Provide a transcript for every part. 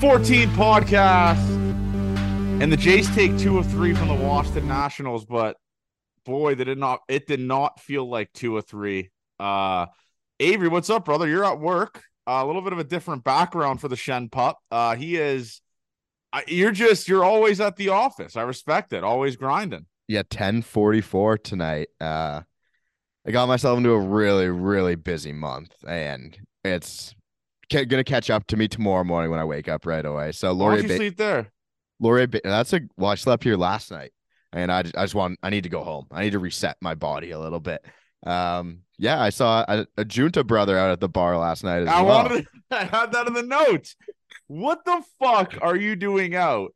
2014 podcast. And the Jays take two of three from the Washington Nationals, but boy, they did not it did not feel like two of three. Uh Avery, what's up, brother? You're at work. Uh, a little bit of a different background for the Shen pup. Uh he is you're just you're always at the office. I respect it. Always grinding. Yeah, 1044 tonight. Uh I got myself into a really, really busy month and it's ca- gonna catch up to me tomorrow morning when I wake up right away. So you ba- sleep there? Laurier, ba- that's a well, I slept here last night, and I, just- I just want I need to go home. I need to reset my body a little bit. Um, yeah, I saw a, a Junta brother out at the bar last night as I well. wanted to, I had that in the notes. What the fuck are you doing out?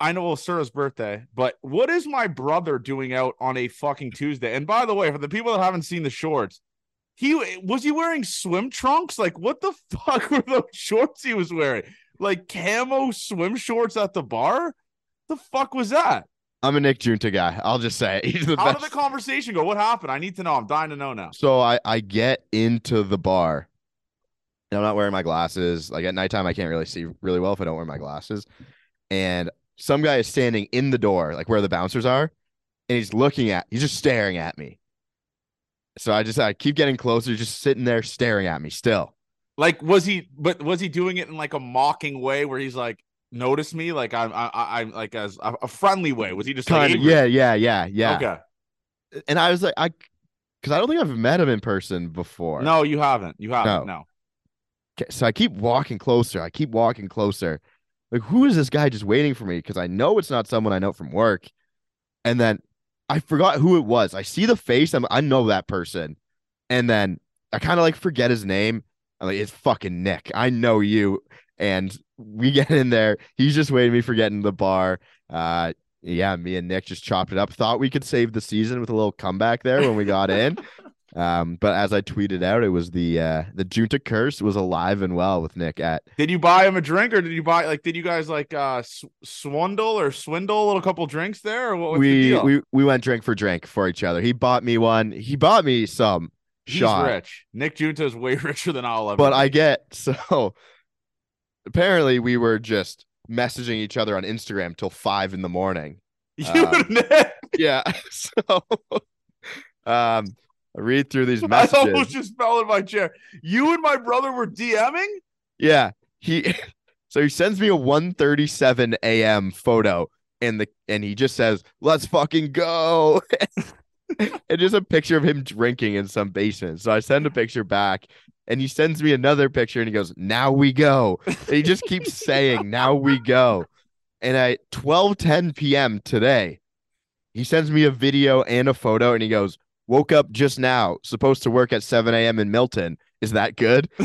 I know it's Sarah's birthday, but what is my brother doing out on a fucking Tuesday? And by the way, for the people that haven't seen the shorts, he was he wearing swim trunks? Like what the fuck were those shorts he was wearing? Like camo swim shorts at the bar? The fuck was that? I'm a Nick Junta guy. I'll just say it. he's the How best. did the conversation go? What happened? I need to know. I'm dying to know now. So I I get into the bar. And I'm not wearing my glasses. Like at nighttime, I can't really see really well if I don't wear my glasses. And some guy is standing in the door, like where the bouncers are, and he's looking at. He's just staring at me. So I just I keep getting closer, just sitting there staring at me still. Like, was he? But was he doing it in like a mocking way, where he's like, "Notice me," like I'm, I, I- I'm like as a, a friendly way? Was he just Kind like, of, yeah, yeah, yeah, yeah. Okay. And I was like, I, because I don't think I've met him in person before. No, you haven't. You haven't. No. Okay, So I keep walking closer. I keep walking closer. Like, who is this guy just waiting for me? Because I know it's not someone I know from work. And then I forgot who it was. I see the face. I'm, I know that person. And then I kind of like forget his name. I'm like, it's fucking Nick. I know you. And we get in there. He's just waiting me for getting to the bar. Uh, yeah, me and Nick just chopped it up. Thought we could save the season with a little comeback there when we got in. Um, but as I tweeted out, it was the uh the Junta curse was alive and well with Nick at Did you buy him a drink, or did you buy like? Did you guys like uh sw- swindle or swindle a little couple drinks there, or what was the we deal? we we went drink for drink for each other. He bought me one. He bought me some He's shot. rich. Nick Junta is way richer than all of ever. But. I get so apparently we were just messaging each other on Instagram till five in the morning. you um, and Nick. Yeah. So um I read through these messages. I almost just fell in my chair. You and my brother were DMing. Yeah. He so he sends me a 1:37 a.m. photo and the and he just says, "Let's fucking go." and just a picture of him drinking in some basement. So I send a picture back and he sends me another picture and he goes, "Now we go." And he just keeps saying, "Now we go." And at 12:10 p.m. today, he sends me a video and a photo and he goes, "Woke up just now, supposed to work at 7 a.m. in Milton. Is that good?"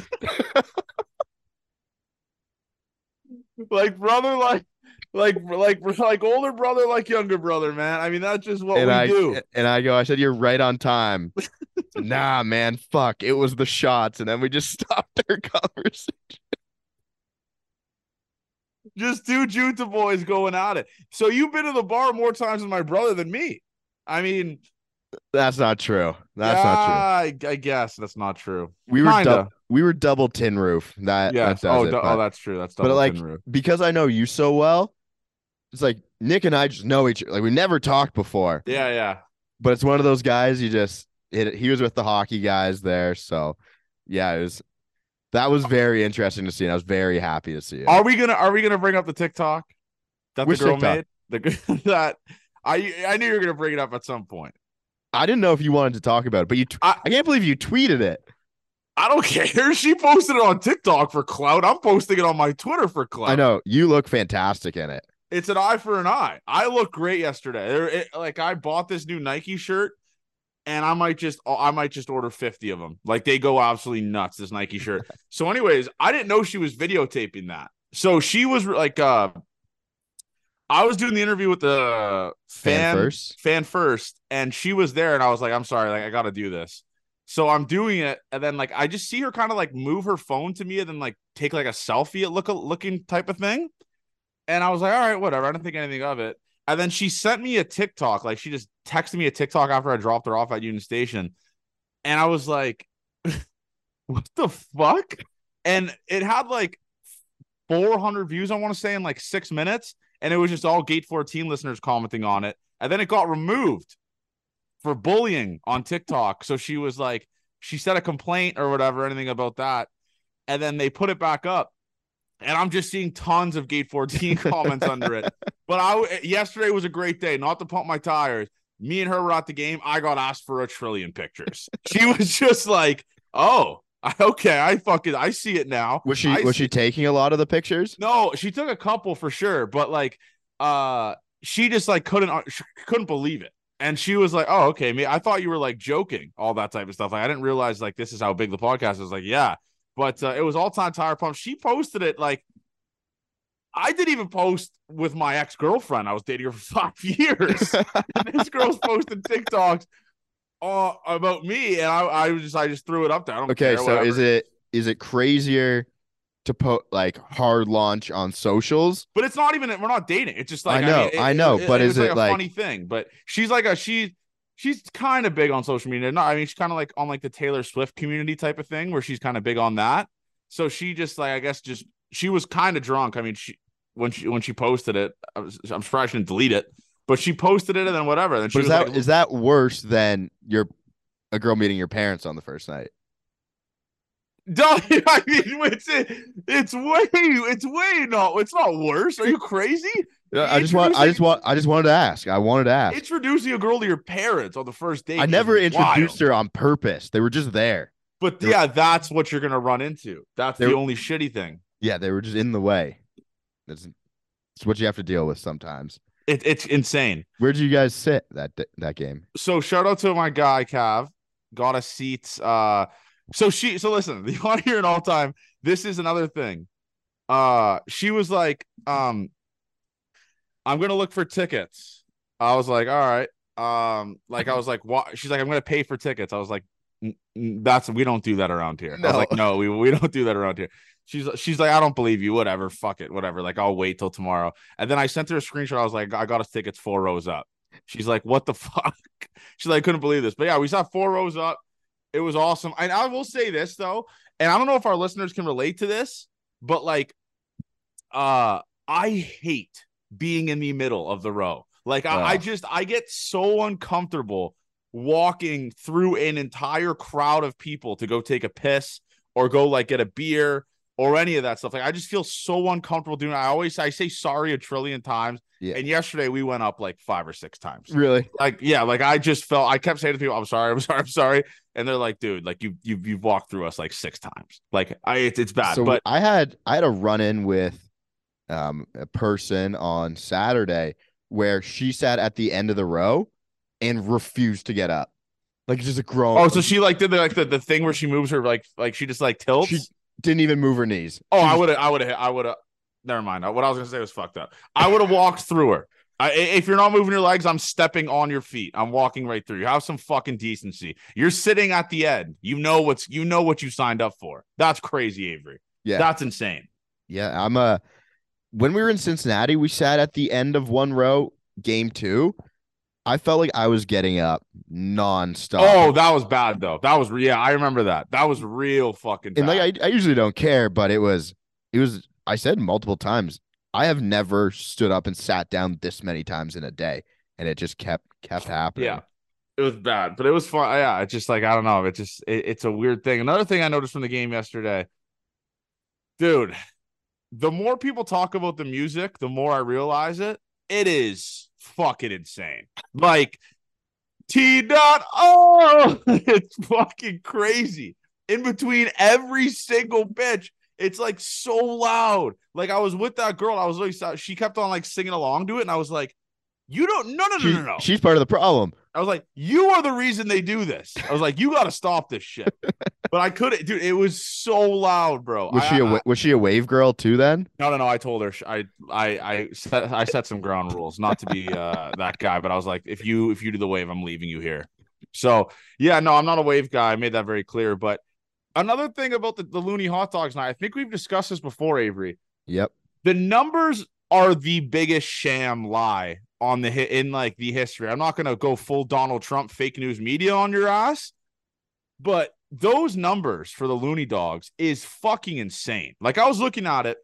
like brother like like like like older brother like younger brother man i mean that's just what and we I do and I go, I said, you're right on time. nah, man, fuck. It was the shots, and then we just stopped our conversation. just two junta boys going at it so you've been to the bar more times with my brother than me i mean That's not true. That's not true. I, I guess that's not true. We were we were double tin roof. That yes that oh, it, du- but, oh that's true that's but double like tin roof. because I know you so well, it's like Nick and I just know each like we never talked before. yeah yeah But it's one of those guys you just it, he was with the hockey guys there, so yeah, it was that was very interesting to see, and I was very happy to see it. are we gonna are we gonna bring up the tiktok that Which the girl TikTok? made the that i i knew you were gonna bring it up at some point I didn't know if you wanted to talk about it, but you t- I- I can't believe you tweeted it. I don't care. She posted it on TikTok for clout. I'm posting it on my Twitter for clout. I know you look fantastic in it. It's an eye for an eye. I look great yesterday. It- like I bought this new Nike shirt, and I might just I might just order 50 of them. Like they go absolutely nuts. This Nike shirt. so, anyways, I didn't know she was videotaping that. So she was like, uh, I was doing the interview with the Fan fan first. fan first, and she was there, and I was like, I'm sorry, like I got to do this. So I'm doing it, and then like I just see her kind of like move her phone to me, and then like take like a selfie, look looking type of thing. And I was like, all right, whatever. I didn't think anything of it. And then she sent me a TikTok, like she just texted me a TikTok after I dropped her off at Union Station, and I was like, what the fuck? And it had like 400 views, I want to say, in like six minutes. And it was just all Gate 14 listeners commenting on it. And then it got removed for bullying on TikTok. So she was like, she said a complaint or whatever, anything about that. And then they put it back up. And I'm just seeing tons of Gate 14 comments under it. But I yesterday was a great day, not to pump my tires. Me and her were at the game. I got asked for a trillion pictures. She was just like, "Oh, okay, I fucking I see it now." Was she I was see- she taking a lot of the pictures? No, she took a couple for sure, but like, uh, she just like couldn't uh, couldn't believe it, and she was like, "Oh, okay, me. I thought you were like joking, all that type of stuff. Like, I didn't realize like this is how big the podcast is. Like, yeah, but uh, it was all time tire pump. She posted it like." I didn't even post with my ex girlfriend. I was dating her for five years. and this girl's posting TikToks about me, and I, I was just, I just threw it up there. I don't Okay, care, so whatever. is it is it crazier to put like hard launch on socials? But it's not even we're not dating. It's just like I know, mean, I know, but it's is it a like- funny thing? But she's like a she she's kind of big on social media. No, I mean she's kind of like on like the Taylor Swift community type of thing where she's kind of big on that. So she just like I guess just she was kind of drunk. I mean she when she when she posted it, I was, I'm surprised she didn't delete it. But she posted it and then whatever. Then she But is was that like, is that worse than your a girl meeting your parents on the first night? Don't- I mean, it's it's way it's way no, it's not worse. Are you crazy? Yeah, I just want I just want I just wanted to ask. I wanted to ask. Introducing a girl to your parents on the first date. I never introduced wild. her on purpose. They were just there. But They were- yeah, that's what you're gonna run into. That's the only shitty thing. Yeah, they were just in the way. That's it's what you have to deal with sometimes. It, it's insane. Where did you guys sit that that game? So shout out to my guy Cav. Got a seat. Uh, so she. So listen, you want to hear an all time. This is another thing. Uh, she was like, um, I'm gonna look for tickets. I was like, all right. Um, like I was like, what? She's like, I'm gonna pay for tickets. I was like, "N- n- that's we don't do that around here. I was No. like, no, we we don't do that around here. She's she's like, I don't believe you. Whatever, fuck it, whatever. Like I'll wait till tomorrow. And then I sent her a screenshot. I was like, I got us tickets four rows up. She's like, what the fuck? She's like, I couldn't believe this. But yeah, we saw four rows up. It was awesome. And I will say this though, and I don't know if our listeners can relate to this, but like, uh, I hate being in the middle of the row. Like I, I just I get so uncomfortable walking through an entire crowd of people to go take a piss or go like get a beer or any of that stuff. Like I just feel so uncomfortable doing it. I always I say sorry a trillion times. Yeah. And yesterday we went up like five or six times. Really? Like, yeah, like I just felt I kept saying to people, I'm sorry, I'm sorry, I'm sorry. And they're like, dude, like you you you've walked through us like six times. Like I it's, it's bad. So but I had I had a run in with um a person on Saturday where she sat at the end of the row and refused to get up. Like just a grown oh, so she like did the like the, the thing where she moves her like like she just like tilts. She didn't even move her knees. oh, I would have I would have I would have never mind. What I was gonna say was fucked up. I would have walked through her. I, if you're not moving your legs, I'm stepping on your feet. I'm walking right through you. Have some fucking decency. You're sitting at the end. You know what's you know what you signed up for. That's crazy, Avery. Yeah. That's insane. Yeah, I'm a. When we were in Cincinnati, we sat at the end of one row, game two. I felt like I was getting up nonstop. Oh, that was bad though. That was yeah, I remember that. That was real fucking and like I, I usually don't care, but it was, it was. I said multiple times. I have never stood up and sat down this many times in a day, and it just kept kept happening. yeah. It was bad, but it was fun. Yeah, it's just like I don't know. It just it, it's a weird thing. Another thing I noticed from the game yesterday, dude. The more people talk about the music, the more I realize it. It is fucking insane. Like T dot oh, it's fucking crazy. In between every single bitch, it's like so loud. Like I was with that girl, I was really she kept on like singing along to it, and I was like, "You don't, no, no, no, no, no." she's part of the problem. I was like, "You are the reason they do this." I was like, "You got to stop this shit." but I couldn't, dude. It was so loud, bro. Was I- she a I- was she a wave girl too? Then no, no, no. I told her I, I, I set, I set some ground rules, not to be uh, that guy, but I was like, if you, if you do the wave, I'm leaving you here. So yeah, no, I'm not a wave guy. I made that very clear. But another thing about the, the loony hot dogs night, I think we've discussed this before, Avery. yep. The numbers are the biggest sham lie on the hit in like the history. I'm not gonna go full Donald Trump fake news media on your ass, but those numbers for the Loonie dogs is fucking insane. Like I was looking at it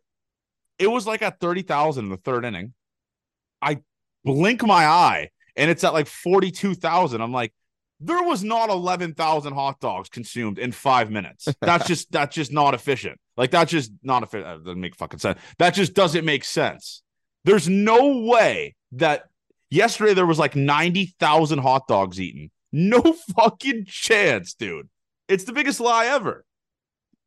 It was like at 30,000 in the third inning. I blink my eye and it's at like 42,000. I'm like, there was not 11,000 hot dogs consumed in five minutes. That's just, that's just not efficient. Like, that's just not efficient. That doesn't make fucking sense. That just doesn't make sense. There's no way that yesterday there was like 90,000 hot dogs eaten. No fucking chance, dude. It's the biggest lie ever.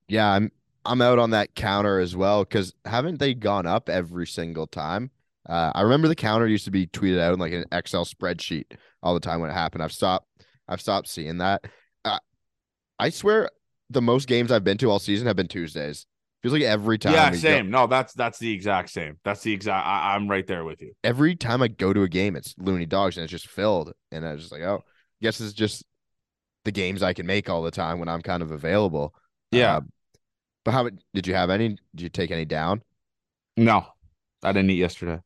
Yeah, I'm I'm out on that counter as well because haven't they gone up every single time? Uh, I remember the counter used to be tweeted out in like an Excel spreadsheet all the time when it happened. I've stopped I've stopped seeing that. Uh, I swear the most games I've been to all season have been Tuesdays. Feels like every time. Yeah, same. Go, no, that's that's the exact same. That's the exact. I, I'm right there with you. every time I go to a game, it's Loonie Dogs and it's just filled, and I was just like, oh, I guess it's just the games I can make all the time when I'm kind of available. Yeah. Uh, but how did you have any? Did you take any down? No, I didn't eat yesterday,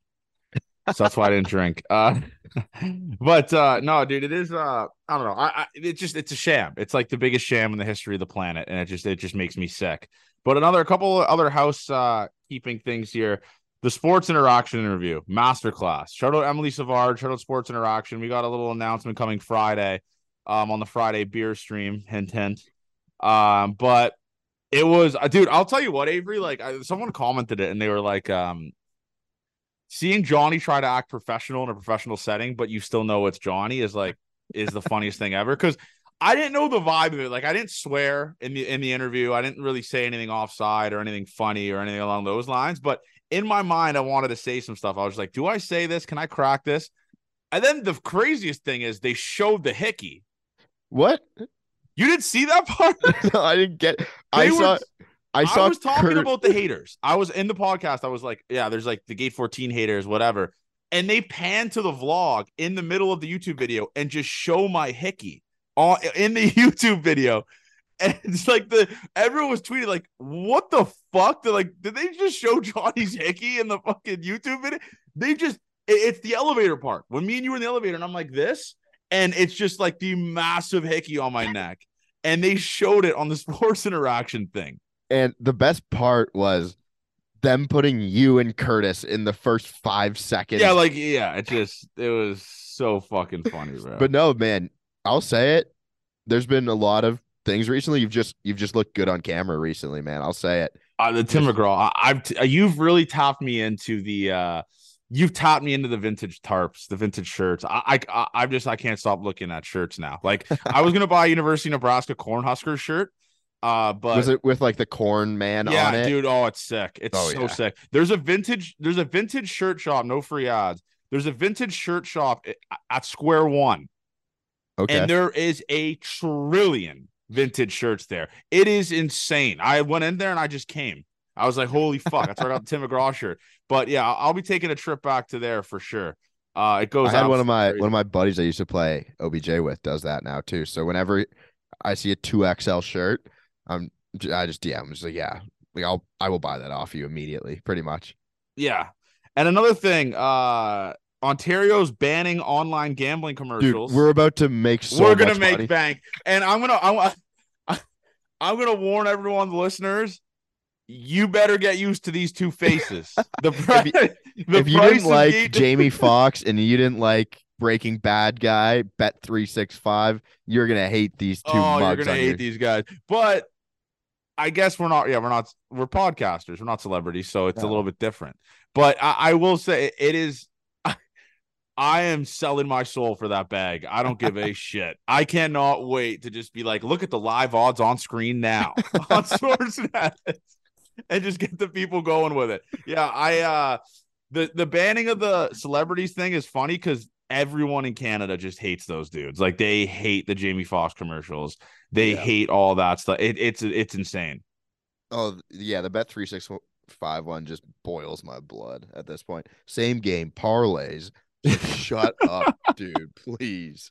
so that's why I didn't drink. Uh, but uh, no, dude, it is. Uh, I don't know. I, I it just it's a sham. It's like the biggest sham in the history of the planet, and it just it just makes me sick. But another couple other house uh keeping things here. The sports interaction interview masterclass. Shout out Emily Savard. Shout out Sports Interaction. We got a little announcement coming Friday, um, on the Friday beer stream. Hint, hint. Um, but it was, uh, dude. I'll tell you what, Avery. Like, I, someone commented it, and they were like, um, seeing Johnny try to act professional in a professional setting, but you still know it's Johnny is like is the funniest thing ever. Because I didn't know the vibe of it. Like, I didn't swear in the in the interview. I didn't really say anything offside or anything funny or anything along those lines. But in my mind, I wanted to say some stuff. I was like, do I say this? Can I crack this? And then the craziest thing is they showed the hickey. What? You didn't see that part? no, I didn't get. I They were- saw. I saw. I was talking Kurt- about the haters. I was in the podcast. I was like, yeah, there's like the gate 14 haters, whatever. And they pan to the vlog in the middle of the YouTube video and just show my hickey on in the YouTube video. And it's like the everyone was tweeting like, what the fuck? They're like, did they just show Johnny's hickey in the fucking YouTube video? They just it- it's the elevator part. When me and you were in the elevator, and I'm like this, and it's just like the massive hickey on my neck. And they showed it on the sports interaction thing. And the best part was them putting you and Curtis in the first five seconds. Yeah, like yeah, it just it was so fucking funny, bro. but no, man, I'll say it. There's been a lot of things recently. You've just you've just looked good on camera recently, man. I'll say it. uh, the Tim McGraw, I, I've t- you've really tapped me into the uh you've tapped me into the vintage tarps, the vintage shirts. I I I'm just I can't stop looking at shirts now. Like I was gonna buy a University of Nebraska Cornhusker shirt, uh, but was it with like the corn man yeah, on it? dude. Oh, it's sick. It's Oh, so yeah. sick. There's a vintage. There's a vintage shirt shop. No free ads. There's a vintage shirt shop at, Square One. Okay. and there is a trillion vintage shirts there. It is insane. I went in there and I just came. I was like, holy fuck. I got the Tim McGraw shirt. But yeah, I'll, be taking a trip back to there for sure. Uh, it goes I had out one of my crazy. one of my buddies I used to play OBJ with does that now too. So whenever I see a two XL shirt, I'm I just DM. I'm just like, yeah, like I'll I will buy that off you immediately, pretty much. Yeah. And another thing, uh, Ontario's banning online gambling commercials. Dude, we're about to make so we're gonna make money. bank, and I'm gonna I, I, I'm gonna warn everyone, the listeners. You better get used to these two faces. The, pri- you- the if you didn't like Jamie Foxx and you didn't like Breaking Bad guy, Bet three six five, you're gonna hate these two oh, you're gonna hate your- these guys. But I guess we're not. Yeah, we're not. We're podcasters. We're not celebrities, so it's a little bit different. But I, I will say it is. I am selling my soul for that bag. I don't give a shit. I cannot wait to just be like, look at the live odds on screen now on Sportsnet, and just get the people going with it. Yeah, I uh the the banning of the celebrities thing is funny because everyone in Canada just hates those dudes. Like they hate the Jamie Foxx commercials. They Yeah. hate all that stuff. It, it's it's insane. Oh yeah, the Bet three six five one just boils my blood at this point. Same game parlays. Shut up, dude, please.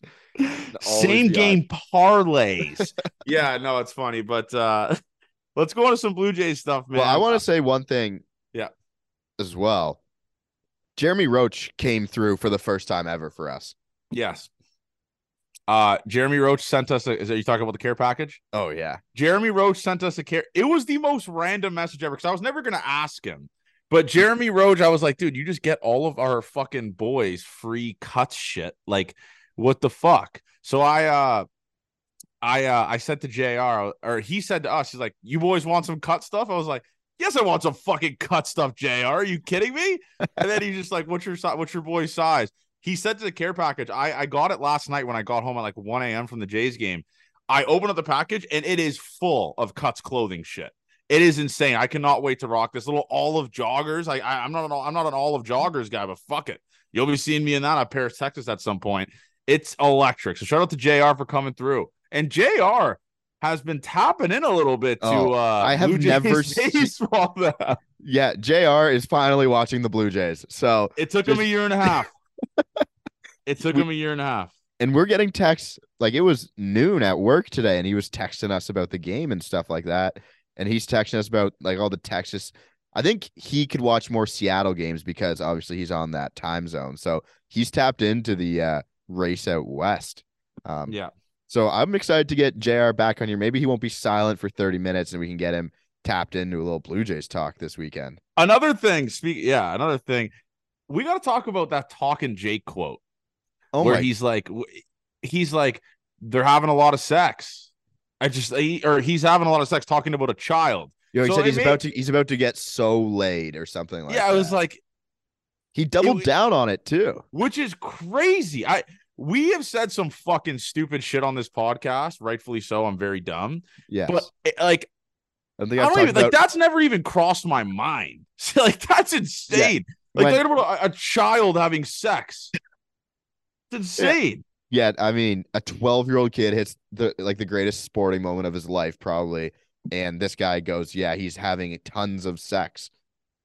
Same the game parlays. yeah, no, it's funny, but uh let's go into some Blue Jays stuff, man. Well, I want to say one thing. Yeah. As well. Jeremy Roach came through for the first time ever for us. yes. Uh Jeremy Roach sent us a is that you talking about the care package? Oh yeah. Jeremy Roach sent us a care. It was the most random message ever because I was never gonna ask him, But Jeremy Roach, I was like, dude, you just get all of our fucking boys free cuts shit. Like, what the fuck? So I uh I uh I said to JR or he said to us, he's like, You boys want some cut stuff? I was like, Yes, I want some fucking cut stuff, JR. Are you kidding me? And then he's just like, What's your size? What's your boy's size? He said to the care package, I, I got it last night when I got home at like 1 a.m. from the Jays game. I opened up the package and it is full of cuts clothing shit. It is insane. I cannot wait to rock this little olive joggers. I, I am not an I'm not an olive joggers guy, but fuck it. You'll be seeing me in that at Paris, Texas at some point. It's electric. So shout out to JR for coming through. And JR has been tapping in a little bit to Oh, uh I have Blue never seen-. Yeah, Jr. is finally watching the Blue Jays. So, It took him a year and a half. it took We- him a year and a half. and we're getting texts like it was noon at work today, and he was texting us about the game and stuff like that. And he's texting us about like all the Texas. I think he could watch more Seattle games because obviously he's on that time zone. So he's tapped into the uh, race out west. Um, Yeah. So I'm excited to get JR back on here. Maybe he won't be silent for 30 minutes and we can get him tapped into a little Blue Jays talk this weekend. Another thing, speak yeah, another thing. We got to talk about that talking Jake quote Oh where my he's like he's like they're having a lot of sex. I just he, or he's having a lot of sex talking about a child. Yo, he so said he's made- about to he's about to get so laid or something like yeah, that. I was like he doubled was- down on it too. which is crazy. I we have said some fucking stupid shit on this podcast, rightfully so. I'm very dumb. Yeah, But eh, like I I don't even like that's never even crossed my mind. like that's insane. Like when- about a, a child having sex. It's insane. Yeah, I mean, a 12 year old kid hits the like the greatest sporting moment of his life, probably. And this guy goes, Yeah, he's having tons of sex.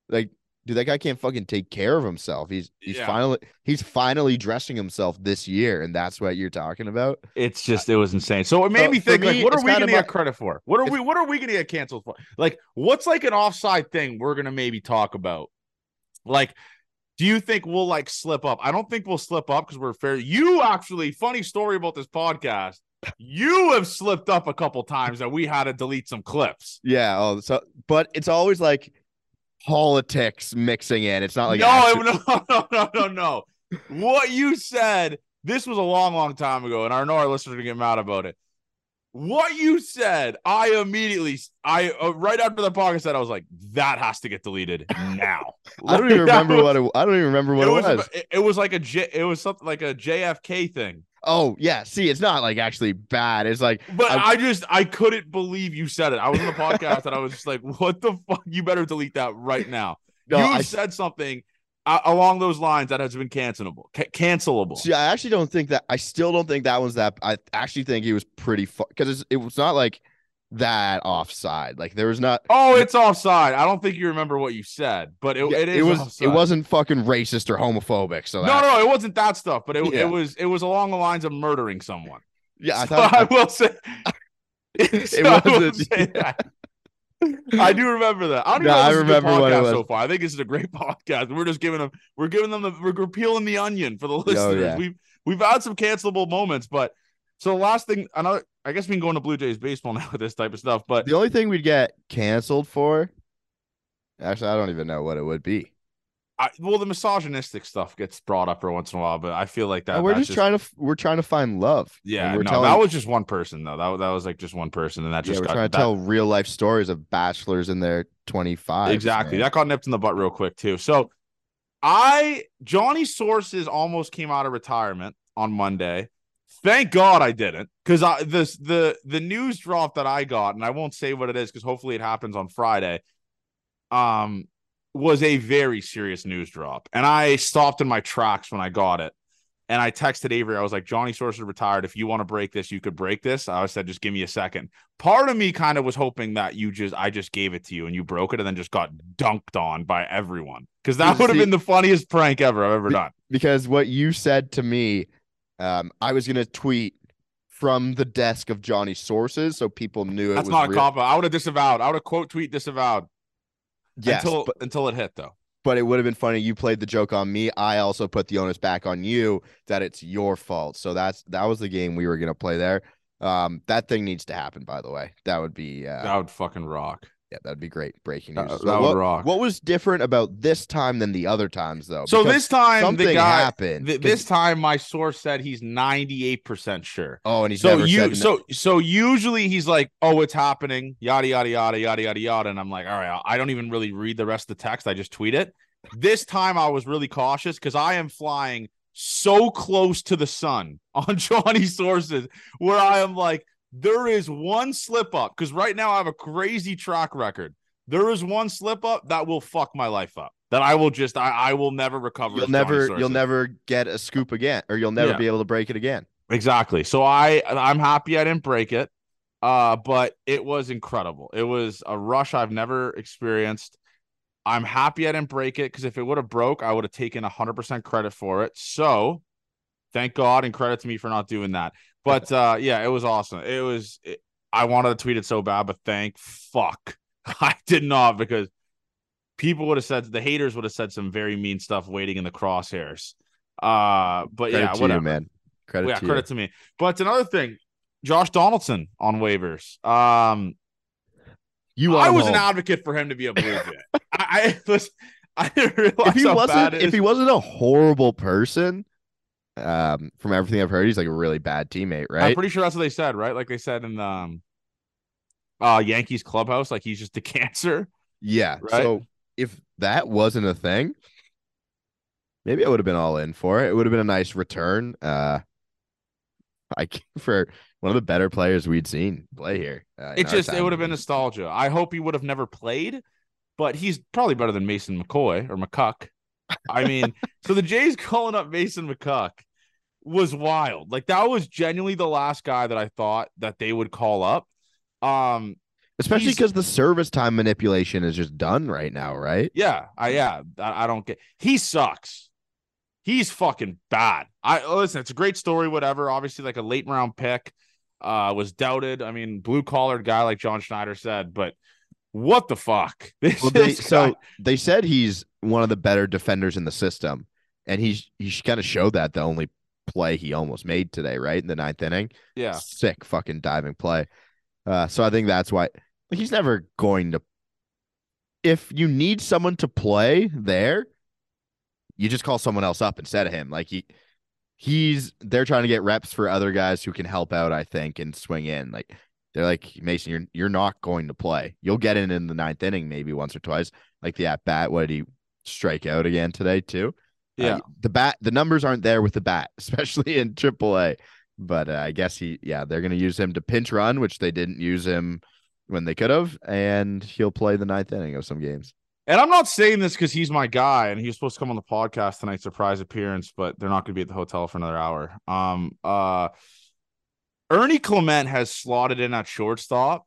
Like, dude, that guy can't fucking take care of himself. He's he's Yeah. finally he's finally dressing himself this year, and that's what you're talking about. It's just it was insane. So it made So me for think like what are we kind gonna of get my- credit for? What are we what are we gonna get canceled for? Like what's like an offside thing we're gonna maybe talk about? Like do you think we'll like slip up? I don't think we'll slip up because we're fair. You actually, funny story about this podcast. You have slipped up a couple times that we had to delete some clips. Yeah. Oh, so but it's always like politics mixing in. It's not like no, actu- no, no, no, no, no. What you said, this was a long, long time ago, and I know our listeners are gonna get mad about it. What you said, I immediately, I uh, right after the podcast said, I was like, that has to get deleted now. I don't even remember was- what it, I don't even remember what it, was. was. It, it was like a J, it was something like a JFK thing. Oh yeah, see, it's not like actually bad. It's like But I- I, just I couldn't believe you said it. I was on the podcast and I was just like, "What the fuck? You better delete that right now." no, you I, said something uh, along those lines that has been cancelable. Ca- cancelable. See, I actually don't think that. I still don't think that one's that. I actually think he was pretty because it was not like that offside. Like there was not. Oh, it's offside. I don't think you remember what you said, but it, Yeah, it is. it was. offside. It wasn't fucking racist or homophobic. So No, that, no, it wasn't that stuff. But it, Yeah. it was. It was along the lines of murdering someone. Yeah, I So thought. I will say. It I will wasn't- say that. I do remember that. I don't No, know I if this is a good remember what it podcast was. so far. I think this is a great podcast. We're just giving them. We're giving them. The, we're, we're peeling the onion for the listeners. Oh, yeah. We've we've had some cancelable moments, but so the last thing. Another. I guess we can go into Blue Jays baseball now with this type of stuff. But The only thing we'd get canceled for. Actually, I don't even know what it would be. I, well, the misogynistic stuff gets brought up every once in a while, but I feel like that Uh, we're that's just, trying to. We're trying to find love. Yeah, no, telling. that was just one person though. That was- that was like just one person, and that yeah, just we're got trying to that- tell real life stories of bachelors in their twenty five. exactly. That got nipped in the butt real quick too. So, I Johnny Sources almost came out of retirement on Monday. Thank God I didn't, because I this the the news drop that I got, and I won't say what it is because hopefully it happens on Friday. Um, was a very serious news drop, and I stopped in my tracks when I got it. And I texted Avery. I was like, Johnny Sources retired. If you want to break this, you could break this. I said, just give me a second. Part of me kind of was hoping that you just, I just gave it to you and you broke it and then just got dunked on by everyone. Because that would have been the funniest prank ever I've ever done. because what you said to me, um, I was gonna tweet from the desk of Johnny Sources, so people knew it That's was not a real. cop. I would have disavowed. I would have quote tweet disavowed Yes, until but, until it hit though. but it would have been funny. You played the joke on me. I also put the onus back on you that it's your fault. So that's that was the game we were gonna play there. Um, that thing needs to happen. By the way, that would be uh, That would fucking rock. Yeah, that'd be great. Breaking Uh, news. So that would what, rock. what was different about this time than the other times, though? So Because this time something the guy happened. th- this time my source said he's 98% sure. oh, and he's so never you said no- so so usually he's like, "Oh, it's happening." Yada yada yada yada yada yada and I'm like, "All right, I don't even really read the rest of the text. I just tweet it." This time I was really cautious cuz I am flying so close to the sun on Johnny sources where I am like there is one slip up cuz right now I have a crazy track record. There is one slip up that will fuck my life up. That I will just I, I will never recover. you'll never you'll never get a scoop again, or you'll never Yeah. be able to break it again. Exactly. So I I'm happy I didn't break it. Uh, but it was incredible. It was a rush I've never experienced. I'm happy I didn't break it because if it would have broke, I would have taken 100% credit for it. So thank God and credit to me for not doing that. But uh, yeah, it was awesome. It was, it, I wanted to tweet it so bad, but thank fuck I did not because people would have said, the haters would have said some very mean stuff waiting in the crosshairs. Uh, but Credit yeah, to whatever. you, man. Credit yeah, to credit you. to me. But another thing, Josh Donaldson on waivers. Um, You I was an advocate for him to be a Blue Jay. I, I was, I didn't realize if he wasn't if he wasn't a horrible person, um, from everything I've heard, he's like a really bad teammate, right? I'm pretty sure that's what they said, right? Like they said in um, uh, Yankees clubhouse, like he's just a cancer. yeah. Right? So if that wasn't a thing, maybe I would have been all in for it. It would have been a nice return. Uh, like for one of the better players we'd seen play here. Uh, It just, it would have been nostalgia. I hope he would have never played, but he's probably better than Mason McCoy or McCuck. I mean, so the Jays calling up Mason McCuck was wild. Like that was genuinely the last guy that I thought that they would call up. Um, especially because the service time manipulation is just done right now, right? yeah, I yeah, I, I don't get. He sucks. He's fucking bad. I listen. It's a great story. Whatever. Obviously, like a late round pick, uh, was doubted. I mean, blue collared guy like John Schneider said, but what the fuck? This, Well, they, so they said he's one of the better defenders in the system, and he's he kind of showed that the only play he almost made today, right in the ninth inning. yeah, sick fucking diving play. Uh, so I think that's why he's never going to. If you need someone to play there, you just call someone else up instead of him. Like he, he's they're trying to get reps for other guys who can help out. I think and swing in. Like they're like Mason, you're you're not going to play. You'll get in in the ninth inning maybe once or twice. Like the at bat, what did he strike out again today too? Uh, yeah. the bat, the numbers aren't there with the bat, especially in AAA. But uh, I guess he, yeah, they're going to use him to pinch run, which they didn't use him when they could have, and he'll play the ninth inning of some games. And I'm not saying this because he's my guy and he was supposed to come on the podcast tonight, surprise appearance, but they're not going to be at the hotel for another hour. Um, uh, Ernie Clement has slotted in at shortstop.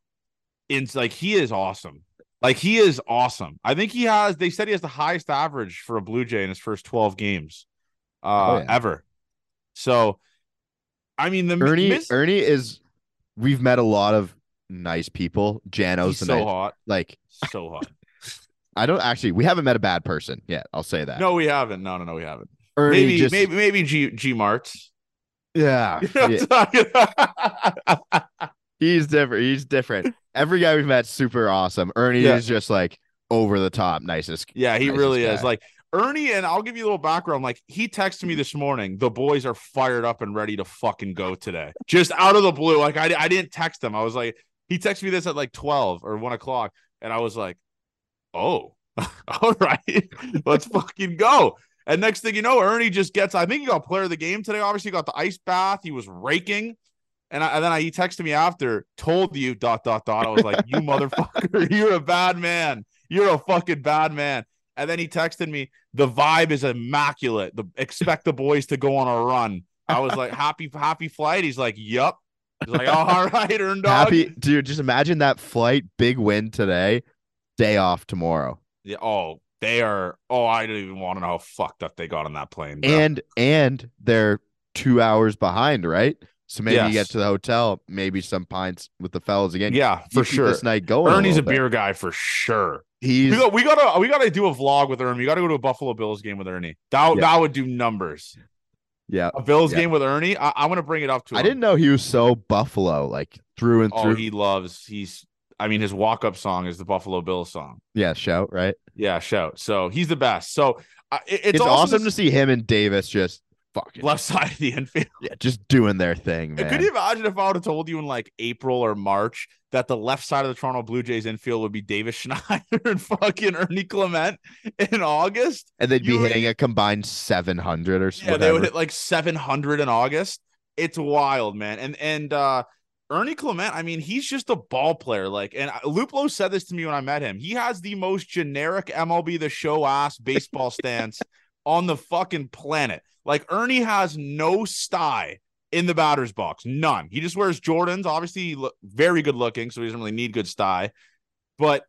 It's like he is awesome. Like he is awesome. I think he has. They said he has the highest average for a Blue Jay in his first 12 games, uh, Oh, yeah. ever. So, I mean, the Ernie, miss- Ernie is. We've met a lot of nice people. Jano's so nice- hot, like so hot. I don't actually. We haven't met a bad person yet. I'll say that. No, we haven't. No, no, no, we haven't. Ernie Maybe, just, maybe, maybe G G Marts. yeah, You know yeah. I'm talking about? He's different. He's different. Every guy we've met, super awesome. Ernie Yeah. is just like over the top, nicest. Yeah, he nicest really is. Like Ernie, and I'll give you a little background. Like he texted me this morning. The boys are fired up and ready to fucking go today. Just out of the blue. Like I, I didn't text him. I was like, he texted me this at like twelve or one o'clock, and I was like, oh, all right, let's fucking go. And next thing you know, Ernie just gets. I think he got player of the game today. Obviously, he got the ice bath. He was raking. And, I, and then I, he texted me after, told you dot dot dot. I was like, "You motherfucker, you're a bad man. You're a fucking bad man." And then he texted me, "The vibe is immaculate. The expect the boys to go on a run." I was like, "Happy, happy flight." He's like, "Yup." He's like, "All right, earn dog." Happy, dude. Just imagine that flight, big win today, day off tomorrow, Yeah. Oh, they are. Oh, I don't even want to know how fucked up they got on that plane. bro. and and they're two hours behind, right? So maybe you get to the hotel, maybe some pints with the fellas again. yeah, You for sure. This night going. Ernie's a bit. beer guy for sure. He's We got, we gotta we gotta do a vlog with Ernie. We gotta go to a Buffalo Bills game with Ernie. That Yeah. that would do numbers. yeah. A Bills Yeah. game with Ernie. I, I'm gonna bring it up to him. I didn't know he was so Buffalo, like through and Oh, through. he loves. He's. I mean, his walk up song is the Buffalo Bills song. Yeah, shout right. Yeah, shout. So he's the best. So uh, it- it's, It's, awesome, awesome to see him and Davis just fucking left side of the infield. yeah, just doing their thing, man. Could you imagine if I would have told you in like April or March that the left side of the Toronto Blue Jays infield would be Davis Schneider and fucking Ernie Clement in August? and they'd be would- hitting a combined seven hundred or something. Yeah, whatever. they would hit like 700 in August. It's wild, man. And and uh Ernie Clement, I mean, he's just a ball player. Like, and Luplow said this to me when I met him. He has the most generic MLB the show ass baseball stance on the fucking planet. Like, Ernie has no style in the batter's box, none. He just wears Jordans. Obviously, he look very good looking, so he doesn't really need good style. But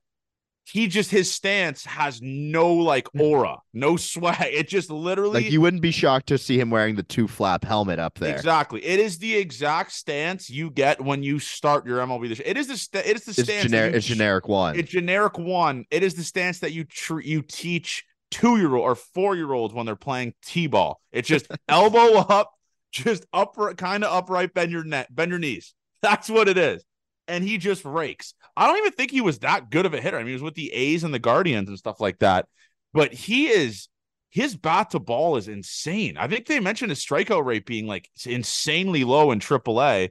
he just his stance has no like hmm. aura, no swag. It just literally like you wouldn't be shocked to see him wearing the two flap helmet up there. Exactly. It is the exact stance you get when you start your MLB. This it is the sta- it is the It's stance. generic. It's generic one. It's generic one. It is the stance that you tr- you teach two year old or four year olds when they're playing t ball. It's just elbow up, just upright, kind of upright, bend your net, bend your knees. That's what it is. And he just rakes. I don't even think he was that good of a hitter. I mean, he was with the A's and the Guardians and stuff like that. But he is his bat to ball is insane. I think they mentioned his strikeout rate being like insanely low in AAA.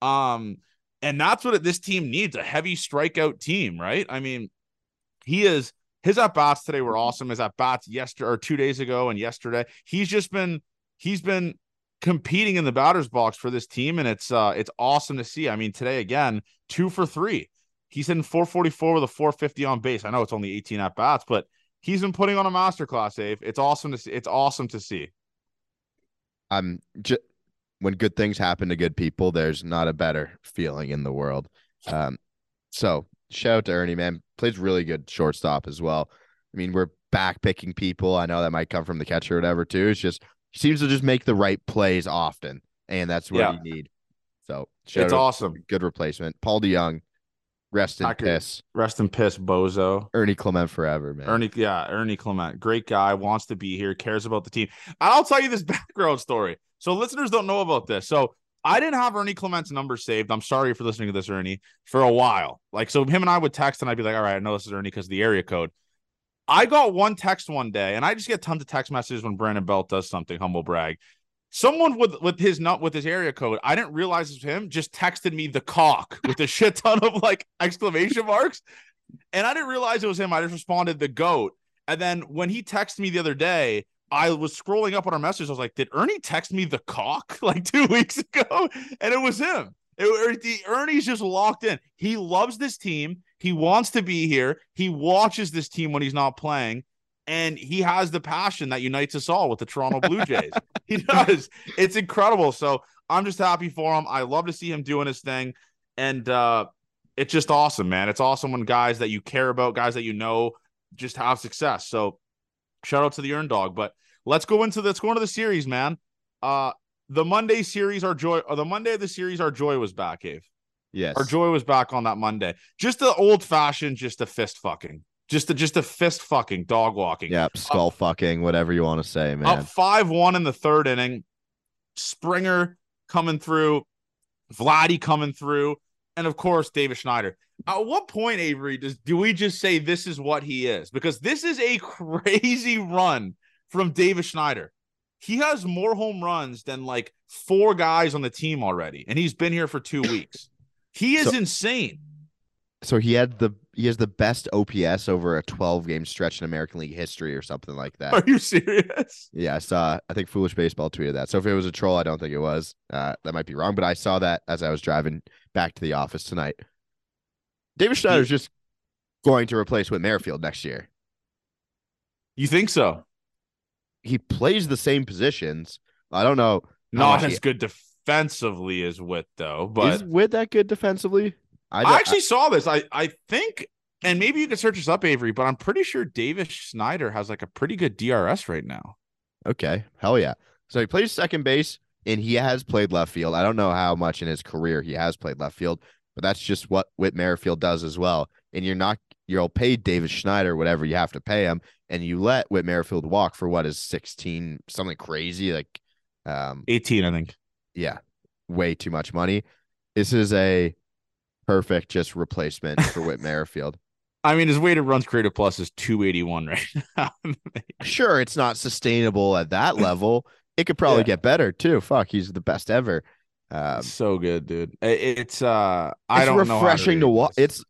Um, and that's what this team needs a heavy strikeout team, right? I mean, he is his at bats today were awesome. His at bats yesterday or two days ago and yesterday, he's just been he's been competing in the batter's box for this team, and it's uh it's awesome to see. I mean, today again, two for three. He's hitting 444 with a 450 on base. I know it's only 18 at bats, but he's been putting on a masterclass, Dave. It's awesome to see. It's awesome to see. I'm just when good things happen to good people, there's not a better feeling in the world. Um, so shout out to Ernie, man. Plays really good shortstop as well. I mean, we're back picking people. I know that might come from the catcher or whatever too. It's just he seems to just make the right plays often, and that's what Yeah. you need. So It's awesome. good replacement. Paul DeJong, rest in Packer- piss. Rest in piss, bozo. Ernie Clement forever, man. Ernie, yeah, Ernie Clement, great guy, wants to be here, cares about the team. I'll tell you this background story. So listeners don't know about this. So I didn't have Ernie Clement's number saved. I'm sorry for listening to this, Ernie, for a while. Like, so him and I would text, and I'd be like, all right, I know this is Ernie because the area code. I got one text one day, and I just get tons of text messages when Brandon Belt does something, humble brag. Someone with with his nut with his area code, I didn't realize it was him, just texted me the cock with a shit ton of like exclamation marks. And I didn't realize it was him. I just responded the goat. And then when he texted me the other day, I was scrolling up on our messages. I was like, did Ernie text me the cock like two weeks ago? And it was him. It, the, Ernie's just locked in. He loves this team. He wants to be here. He watches this team when he's not playing. And he has the passion that unites us all with the Toronto Blue Jays. he does. It's incredible. So I'm just happy for him. I love to see him doing his thing. And uh it's just awesome, man. It's awesome when guys that you care about, guys that you know, just have success. So shout out to the Earn Dog. But let's go into let's go into the series, man. Uh the Monday series, our joy, or the Monday of the series, our joy was back, Ave. yes. Our joy was back on that Monday. Just the old fashioned, just a fist fucking, just a just a fist fucking, dog walking. Yep. Skull fucking, whatever you want to say, man. Up five one in the third inning. Springer coming through, Vladdy coming through, and of course Davis Schneider. At what point, Avery, does do we just say this is what he is? Because this is a crazy run from Davis Schneider. He has more home runs than like four guys on the team already, and he's been here for two weeks. He is So- insane. So he had the he has the best OPS over a 12 game stretch in American League history or something like that. Are you serious? Yeah, I saw. I think Foolish Baseball tweeted that. So if it was a troll, I don't think it was. Uh, that might be wrong, but I saw that as I was driving back to the office tonight. Davis Schneider's just going to replace Whit Merrifield next year. You think so? He plays the same positions. I don't know. Not as he- good defensively as Whit, though. But is Whit that good defensively? I, don't- actually saw this. I I think, and maybe you can search this up, Avery, but I'm pretty sure Davis Schneider has like a pretty good DRS right now. Okay, hell yeah. So he plays second base and he has played left field. I don't know how much in his career he has played left field, but that's just what Whit Merrifield does as well. And you're not you'll pay Davis Schneider whatever you have to pay him, and you let Whit Merrifield walk for what is 16, something crazy like um 18, I think. yeah, way too much money. This is a perfect just replacement for Whit Merrifield. I mean, his weighted runs created plus is 281 right now. Sure, it's not sustainable at that level. It could probably Yeah. get better too. Fuck, he's the best ever. Um, so good, dude. It- It's uh I it's don't know. refreshing to watch. It's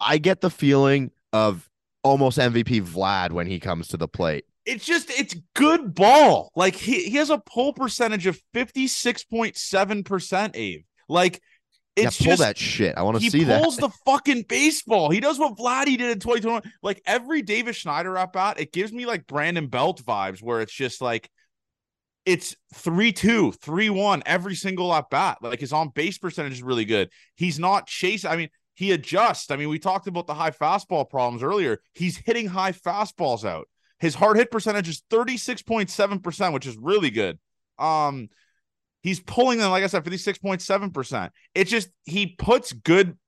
I get the feeling of almost MVP Vlad when he comes to the plate. it's just it's good ball. Like he, he has a pull percentage of 56.7%, Abe. Like it's yeah, pull just that shit. I want to see that. He pulls the fucking baseball. He does what Vladdy did in 2021. Like every Davis Schneider at bat, it gives me like Brandon Belt vibes where it's just like it's 3-2, 3-1 every single at bat. Like his on base percentage is really good. He's not chasing. I mean, he adjusts. I mean, we talked about the high fastball problems earlier. He's hitting high fastballs out. His hard hit percentage is 36.7%, which is really good. Um he's pulling them, like I said, 56.7%. It's just he puts good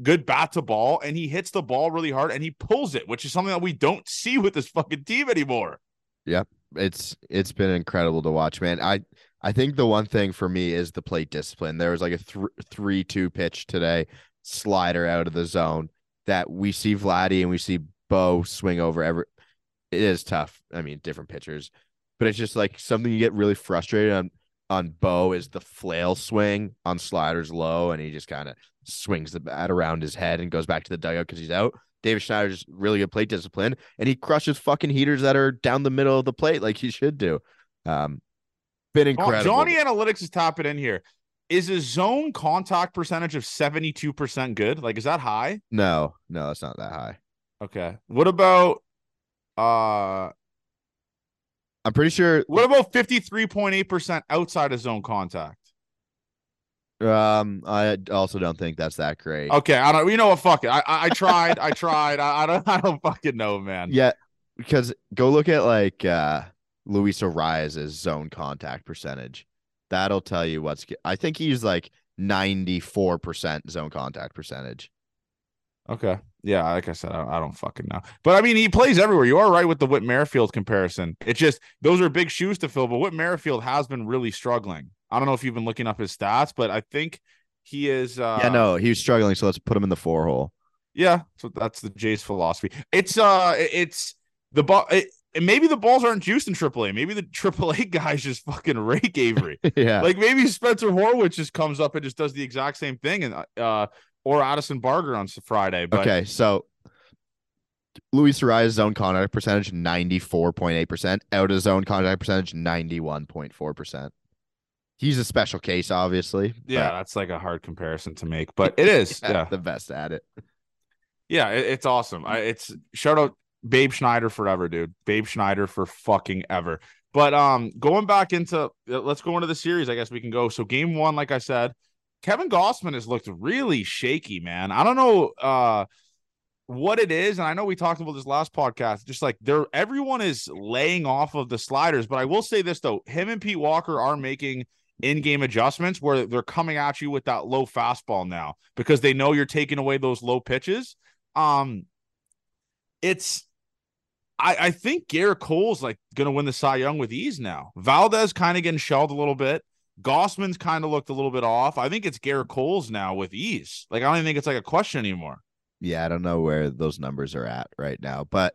good bat to ball and he hits the ball really hard and he pulls it, which is something that we don't see with this fucking team anymore. Yep. It's it's been incredible to watch, man. I I think the one thing for me is the plate discipline. There was like a th- three two pitch today, slider out of the zone that we see Vladdy and we see Bo swing over every. It is tough. I mean, different pitchers, but it's just like something you get really frustrated on. On Bo is the flail swing on sliders low, and he just kind of swings the bat around his head and goes back to the dugout because he's out. Davis Schneider's really good plate discipline, and he crushes fucking heaters that are down the middle of the plate like he should do. Um, been incredible. Johnny Analytics is tapping in here. Is a zone contact percentage of 72% good? Like, is that high? no, no, it's not that high. Okay. What about uh I'm pretty sure. what about 53.8% outside of zone contact? Um, I also don't think that's that great. Okay, I don't you know what fuck it. I I, I tried, I tried. I, I don't I don't fucking know, man. Yeah, because go look at like uh Luis Arraez's zone contact percentage. That'll tell you what's. I think he's like 94% zone contact percentage. Okay. Yeah, like I said, I, I don't fucking know. But I mean, he plays everywhere. You are right with the Whit Merrifield comparison. It's just those are big shoes to fill. But Whit Merrifield has been really struggling. I don't know if you've been looking up his stats, but I think he is. Uh, yeah, no, he was struggling, so let's put him in the four hole. Yeah, so that's the Jays philosophy. It's uh, it's the ball. It, and maybe the balls aren't juiced in AAA. Maybe the AAA guys just fucking rake Avery. yeah, like maybe Spencer Horwitz just comes up and just does the exact same thing, and uh, or Addison Barger on Friday. But okay, so Luis Arraez zone contact percentage 94.8%, out of zone contact percentage 91.4%. He's a special case, obviously. Yeah, that's like a hard comparison to make, but it is. yeah, the best at it. yeah, it- it's awesome. I, it's shout out Babe Schneider forever, dude. Babe Schneider for fucking ever. But um, going back into uh, let's go into the series. I guess we can go. So game one, like I said, Kevin Gausman has looked really shaky, man. I don't know uh what it is, and I know we talked about this last podcast. Just like they're everyone is laying off of the sliders, but I will say this though: him and Pete Walker are making in-game adjustments where they're coming at you with that low fastball now because they know you're taking away those low pitches. Um, it's I, I think Gerrit Cole's like gonna win the Cy Young with ease now. Valdez kind of getting shelled a little bit. Gausman's kind of looked a little bit off. I think it's Gerrit Cole's now with ease. Like I don't even think it's like a question anymore. Yeah, I don't know where those numbers are at right now, but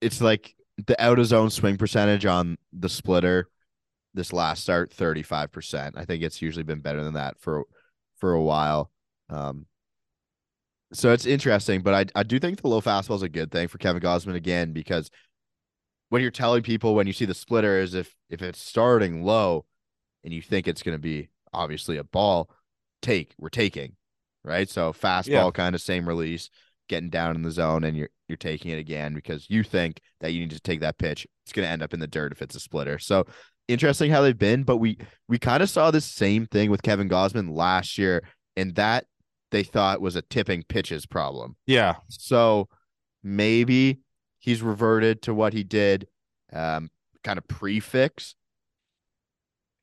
it's like the out of zone swing percentage on the splitter this last start 35%. I think it's usually been better than that for for a while. Um so it's interesting, but I I do think the low fastball is a good thing for Kevin Gausman again because when you're telling people when you see the splitter is if if it's starting low and you think it's going to be obviously a ball, take we're taking, right? So fastball Yeah. kind of same release, getting down in the zone and you're you're taking it again because you think that you need to take that pitch. It's going to end up in the dirt if it's a splitter. So interesting how they've been, but we we kind of saw this same thing with Kevin Gausman last year and that they thought was a tipping pitches problem. Yeah. So maybe he's reverted to what he did, um, kind of prefix,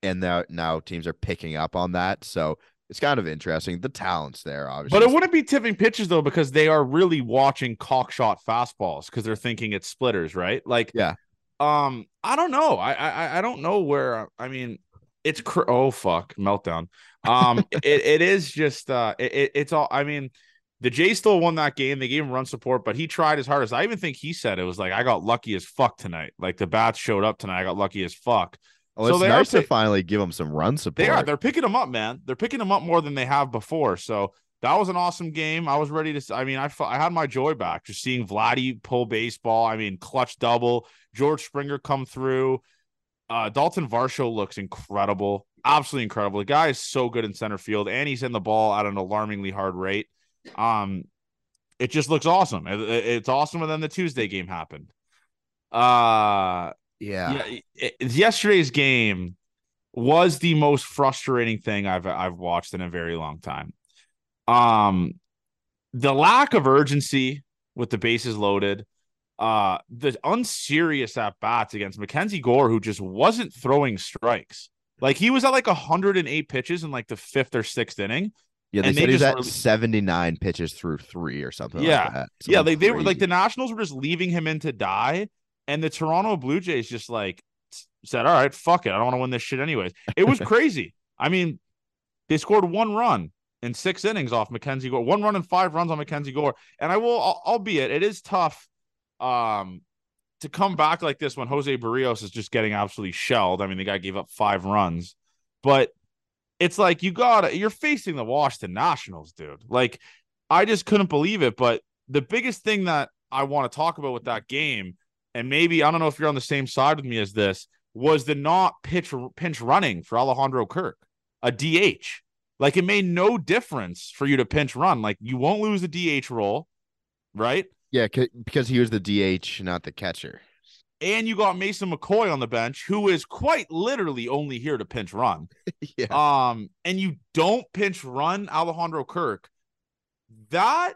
and now now teams are picking up on that. So it's kind of interesting. The talent's there, obviously. But it wouldn't be tipping pitches though, because they are really watching cockshot fastballs because they're thinking it's splitters, right? Like, Yeah. Um, I don't know. I I I don't know where. I mean, it's cr- oh fuck meltdown. Um, it, it is just uh, it, it's all. I mean, the Jays still won that game. They gave him run support, but he tried his hardest. I even think he said it was like I got lucky as fuck tonight. Like the bats showed up tonight. I got lucky as fuck. Well, it's so nice to finally give him some run support. They are. They're picking him up, man. They're picking him up more than they have before. So that was an awesome game. I was ready to. I mean, I I had my joy back just seeing Vladdy pull baseball. I mean, clutch double. George Springer come through. Uh, Dalton Varsho looks incredible, absolutely incredible. The guy is so good in center field, and he's in the ball at an alarmingly hard rate. Um, it just looks awesome. It, it, it's awesomer than the Tuesday game happened. Uh, yeah. yeah it, yesterday's game was the most frustrating thing I've I've watched in a very long time. Um, the lack of urgency with the bases loaded, uh, the unserious at bats against Mackenzie Gore, who just wasn't throwing strikes. Like he was at like 108 pitches in like the fifth or sixth inning. Yeah, they and said they he was at were... 79 pitches through three or something. Yeah, like yeah, like they were like the Nationals were just leaving him in to die, and the Toronto Blue Jays just like said, "All right, fuck it, I don't want to win this shit anyways." It was crazy. I mean, they scored one run in six innings off Mackenzie Gore, one run and five runs on Mackenzie Gore. And I will, albeit it is tough um, to come back like this when Jose Berrios is just getting absolutely shelled. I mean, the guy gave up five runs, but it's like you got you're facing the Washington Nationals, dude. Like, I just couldn't believe it. But the biggest thing that I want to talk about with that game, and maybe I don't know if you're on the same side with me as this, was the not pitch pinch running for Alejandro Kirk, a DH. Like it made no difference for you to pinch run. Like you won't lose the DH role, right? Yeah, because he was the DH, not the catcher. And you got Mason McCoy on the bench, who is quite literally only here to pinch run. yeah. Um, and you don't pinch run Alejandro Kirk. That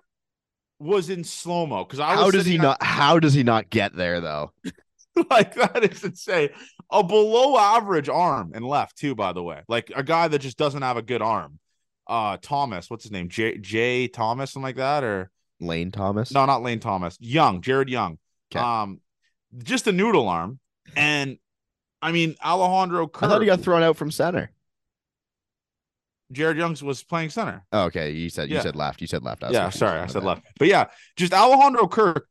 was in slow mo because I how does he not? How does he not get there though? like that is insane. A below average arm and left too, by the way. Like a guy that just doesn't have a good arm. Uh Thomas, what's his name? J J Thomas, something like that, or Lane Thomas? No, not Lane Thomas. Young, Jared Young. Okay. Um, just a noodle arm. And I mean Alejandro Kirk, I thought he got thrown out from center. Jared Youngs was playing center. Oh, okay. You said you yeah. said left. You said left. yeah, sorry, I said left. But yeah, just Alejandro Kirk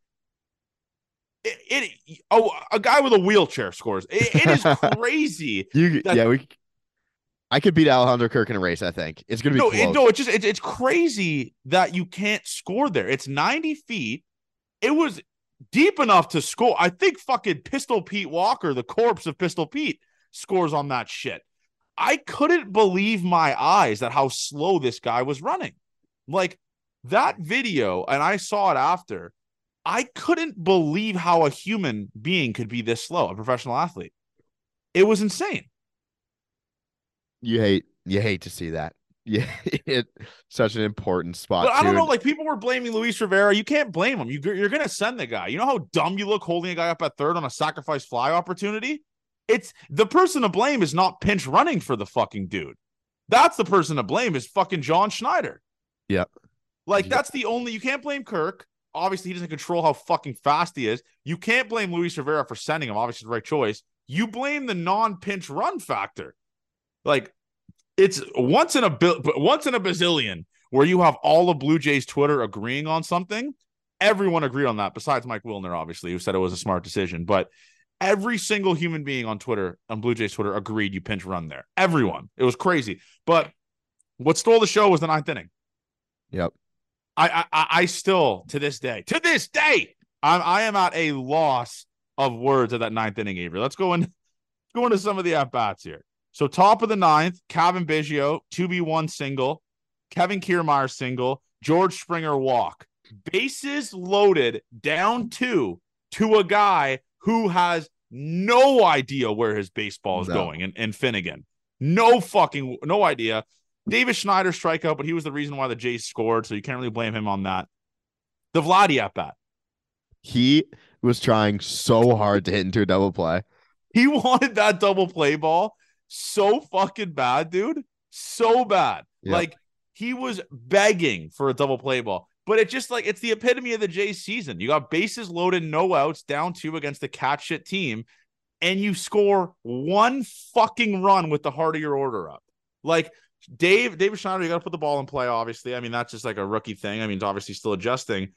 it, it, oh a guy with a wheelchair scores. it, it is crazy. you that, yeah we. I could beat Alejandro Kirk in a race. I think it's gonna be no, it, no. It's just it's crazy that you can't score there. It's ninety feet. It was deep enough to score. I think fucking Pistol Pete Walker, the corpse of Pistol Pete, scores on that shit. I couldn't believe my eyes at how slow this guy was running. Like that video, and I saw it after. I couldn't believe how a human being could be this slow, a professional athlete. It was insane. You hate you hate to see that. Yeah, it's such an important spot. But I don't know, like people were blaming Luis Rivera. You can't blame him. You, you're going to send the guy. You know how dumb you look holding a guy up at third on a sacrifice fly opportunity? It's the person to blame is not pinch running for the fucking dude. That's the person to blame is fucking John Schneider. Yep. Like yep. that's the only you can't blame Kirk obviously he doesn't control how fucking fast he is. You can't blame Luis Rivera for sending him. Obviously, the right choice. You blame the non-pinch run factor. Like it's once in a once in a bazillion where you have all of Blue Jays Twitter agreeing on something. Everyone agreed on that, besides Mike Wilner, obviously, who said it was a smart decision. But every single human being on Twitter, on Blue Jays Twitter, agreed you pinch run there. Everyone. It was crazy. But what stole the show was the ninth inning. Yep. I, I, I still to this day, to this day, I'm I am at a loss of words at that ninth inning, Avery. Let's go in, go into some of the at bats here. So top of the ninth, Cavan Biggio, 2B1 single, Kevin Kiermaier single, George Springer walk. Bases loaded down two to a guy who has no idea where his baseball is no. going and, and Finnegan. No fucking no idea. Davis Schneider strikeout, but he was the reason why the Jays scored, so you can't really blame him on that. The Vladdy at bat. He was trying so hard to hit into a double play. He wanted that double play ball so fucking bad, dude. So bad. Yep. Like he was begging for a double play ball. But it just like it's the epitome of the Jays season. You got bases loaded, no outs, down two against the cat shit team. and you score one fucking run with the heart of your order up. Like Dave, Davis Schneider, you got to put the ball in play, obviously. I mean, that's just like a rookie thing. I mean, it's obviously still adjusting.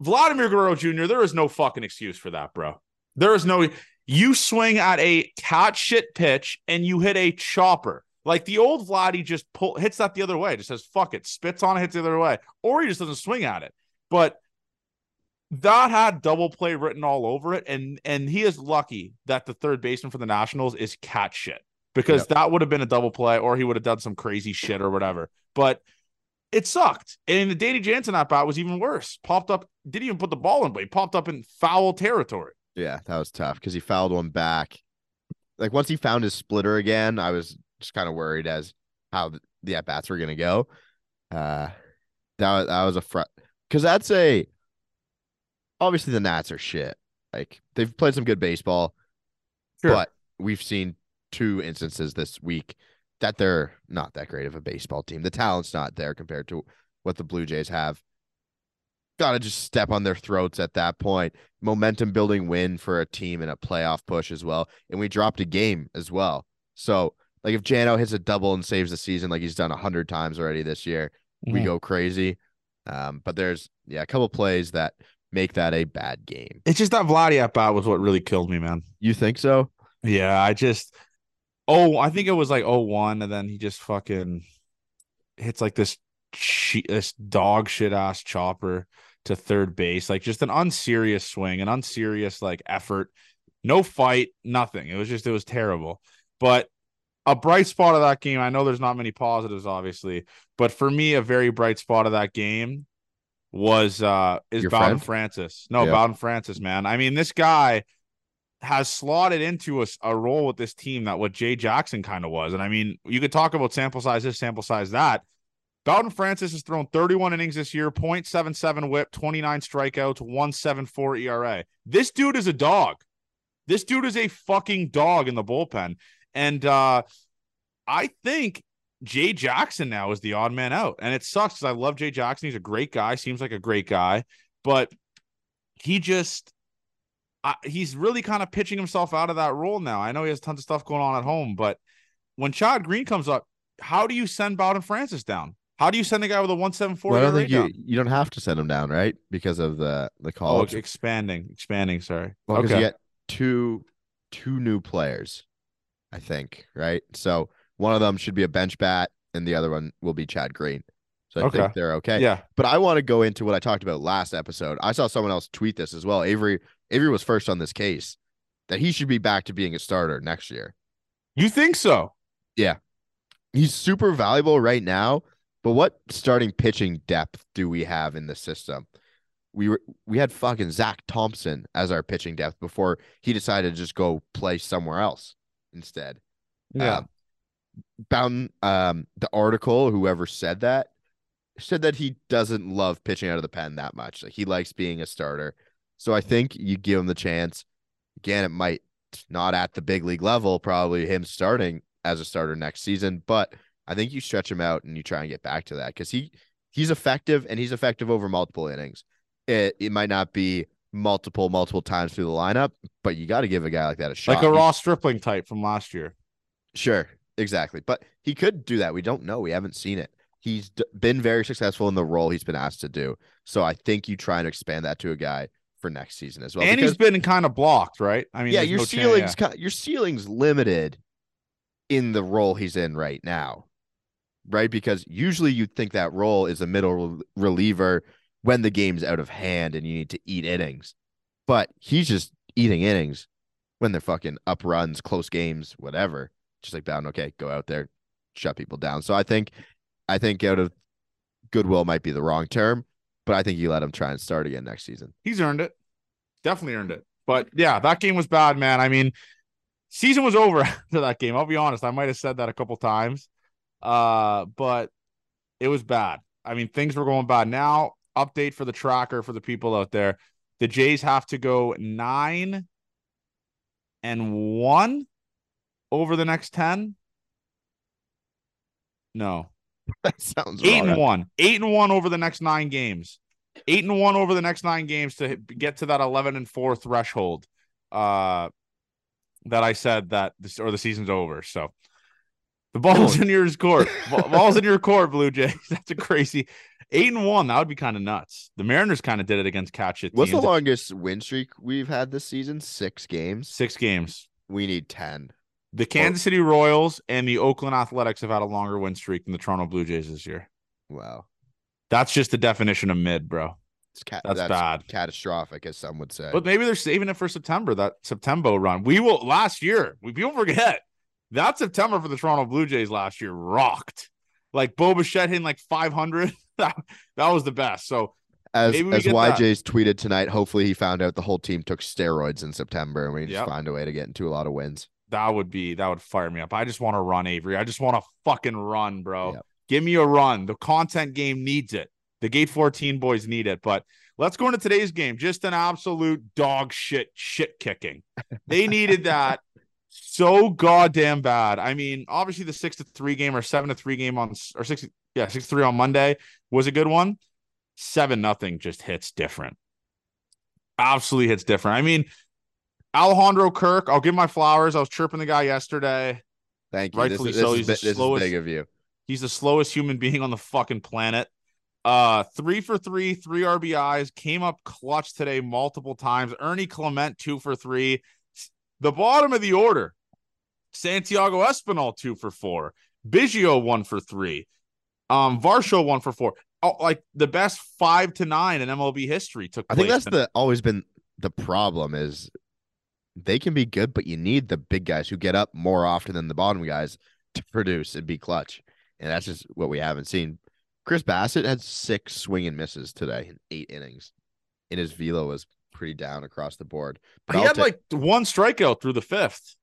Vladimir Guerrero Jr., there is no fucking excuse for that, bro. There is no, you swing at a cat shit pitch and you hit a chopper. Like the old Vladdy just pull hits that the other way, just says fuck it, spits on it, hits the other way, or he just doesn't swing at it. But that had double play written all over it, and and he is lucky that the third baseman for the Nationals is cat shit because yep. that would have been a double play, or he would have done some crazy shit or whatever. But it sucked. And the Danny Jansen at bat was even worse. Popped up, didn't even put the ball in, play. popped up in foul territory. Yeah, that was tough because he fouled one back. Like once he found his splitter again, I was just kind of worried as how the at bats were gonna go. Uh, that was, that was a front because that's a obviously the Nats are shit. Like they've played some good baseball, sure. but we've seen two instances this week that they're not that great of a baseball team. The talent's not there compared to what the Blue Jays have. Got to just step on their throats at that point. Momentum building win for a team in a playoff push as well. And we dropped a game as well. So, like, if Jano hits a double and saves the season like he's done a hundred times already this year, mm-hmm. we go crazy. Um, but there's, yeah, a couple plays that make that a bad game. It's just that Vladdy at bat was what really killed me, man. You think so? Yeah, I just oh, I think it was like oh one, and then he just fucking hits like this che- this dog shit ass chopper to third base, like just an unserious swing, an unserious like effort, no fight, nothing. It was just it was terrible. But a bright spot of that game, I know there's not many positives, obviously, but for me, a very bright spot of that game was uh is Your Bowden friend? Francis. No, yeah. Bowden Francis, man. I mean, this guy has slotted into a, a role with this team that what Jay Jackson kind of was. And I mean, you could talk about sample size this, sample size that. Bowden Francis has thrown 31 innings this year, 0.77 whip, 29 strikeouts, 174 ERA. This dude is a dog. This dude is a fucking dog in the bullpen. And uh I think Jay Jackson now is the odd man out. And it sucks because I love Jay Jackson. He's a great guy, seems like a great guy, but he just I, he's really kind of pitching himself out of that role now. I know he has tons of stuff going on at home, but when Chad Green comes up, how do you send Bowden Francis down? How do you send a guy with a one seven four? Well, I don't think you you don't have to send him down, right? Because of the the oh, college oh, expanding, expanding. Sorry, well, okay. You get two two new players, I think, right? So one of them should be a bench bat, and the other one will be Chad Green. So I okay. think they're okay. Yeah. But I want to go into what I talked about last episode. I saw someone else tweet this as well. Avery Avery was first on this case that he should be back to being a starter next year. You think so? Yeah. He's super valuable right now, but what starting pitching depth do we have in the system? We were we had fucking Zach Thompson as our pitching depth before he decided to just go play somewhere else instead. Yeah. Um, Bound um the article, whoever said that, said that he doesn't love pitching out of the pen that much. Like he likes being a starter. So I think you give him the chance. Again, it might not at the big league level, probably him starting as a starter next season, but I think you stretch him out and you try and get back to that because he he's effective and he's effective over multiple innings. It it might not be multiple multiple times through the lineup, but you got to give a guy like that a shot. Like a Ross Stripling type from last year. Sure, exactly. But he could do that. We don't know. We haven't seen it. He's d- been very successful in the role he's been asked to do. So I think you try and expand that to a guy for next season as well. And because, he's been kind of blocked, right? I mean, yeah, your no ceiling's chance, yeah. your ceiling's limited in the role he's in right now, right? Because usually you'd think that role is a middle reliever when the game's out of hand and you need to eat innings, but he's just eating innings when they're fucking up runs, close games, whatever. Just like Bowden, okay, go out there, shut people down. So I think, I think out of goodwill might be the wrong term, but I think you let him try and start again next season. He's earned it. Definitely earned it. But yeah, that game was bad, man. I mean, season was over after that game. I'll be honest. I might have said that a couple times. Uh, but it was bad. I mean, things were going bad. Now, update for the tracker for the people out there. The Jays have to go nine and one over the next 10. No, that sounds eight wrong. and one, eight and one over the next nine games, eight and one over the next nine games to get to that eleven and four threshold. Uh, that I said that this or the season's over. So the ball's in your court. ball's in your court, Blue Jays. That's a crazy eight and one. That would be kind of nuts. The Mariners kind of did it against catch it. What's the longest win streak we've had this season? Six games. Six games. We need ten. The Kansas City Royals and the Oakland Athletics have had a longer win streak than the Toronto Blue Jays this year. Wow. That's just the definition of mid, bro. It's ca- that's, that's bad. Catastrophic, as some would say. But maybe they're saving it for September, that September run. We will last year, we people forget that September for the Toronto Blue Jays last year rocked. Like Bo Bichette hitting like 500. that, that was the best. So as as YJ's that. tweeted tonight, hopefully he found out the whole team took steroids in September and we just yep. find a way to get into a lot of wins. That would be that would fire me up. I just want to run, Avery. I just want to fucking run, bro. Yep. Give me a run. The content game needs it. The Gate 14 boys need it. But let's go into today's game. Just an absolute dog shit shit kicking. They needed that so goddamn bad. I mean, obviously the six to three game or seven to three game on or six yeah six to three on Monday was a good one. Seven nothing just hits different. Absolutely hits different. I mean, Alejandro Kirk. I'll give my flowers. I was chirping the guy yesterday. Thank you. Rightfully this, so. This he's is, the slowest. big of you. He's the slowest human being on the fucking planet. Uh, three for three, three RBIs, came up clutch today multiple times. Ernie Clement, two for three. The bottom of the order, Santiago Espinal, two for four. Biggio, one for three. Um, Varsho, one for four. Oh, like the best five to nine in MLB history took I think that's the always been the problem is they can be good, but you need the big guys who get up more often than the bottom guys to produce and be clutch. And that's just what we haven't seen. Chris Bassitt had six swing and misses today in eight innings, and his velo was pretty down across the board. But he I'll had ta- like one strikeout through the fifth.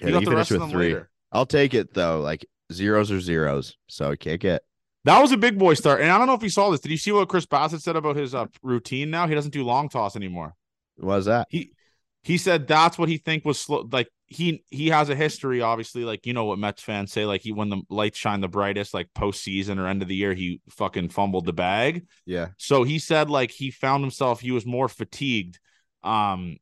Yeah, he rest of them three. Later. I'll take it though. Like zeros are zeros, so I can't get. That was a big boy start, and I don't know if you saw this. Did you see what Chris Bassitt said about his uh, routine? Now he doesn't do long toss anymore. Was that? He he said that's what he think was slow. Like he he has a history, obviously. Like you know what Mets fans say, like he when the lights shine the brightest, like postseason or end of the year, he fucking fumbled the bag. Yeah. So he said like he found himself he was more fatigued, um,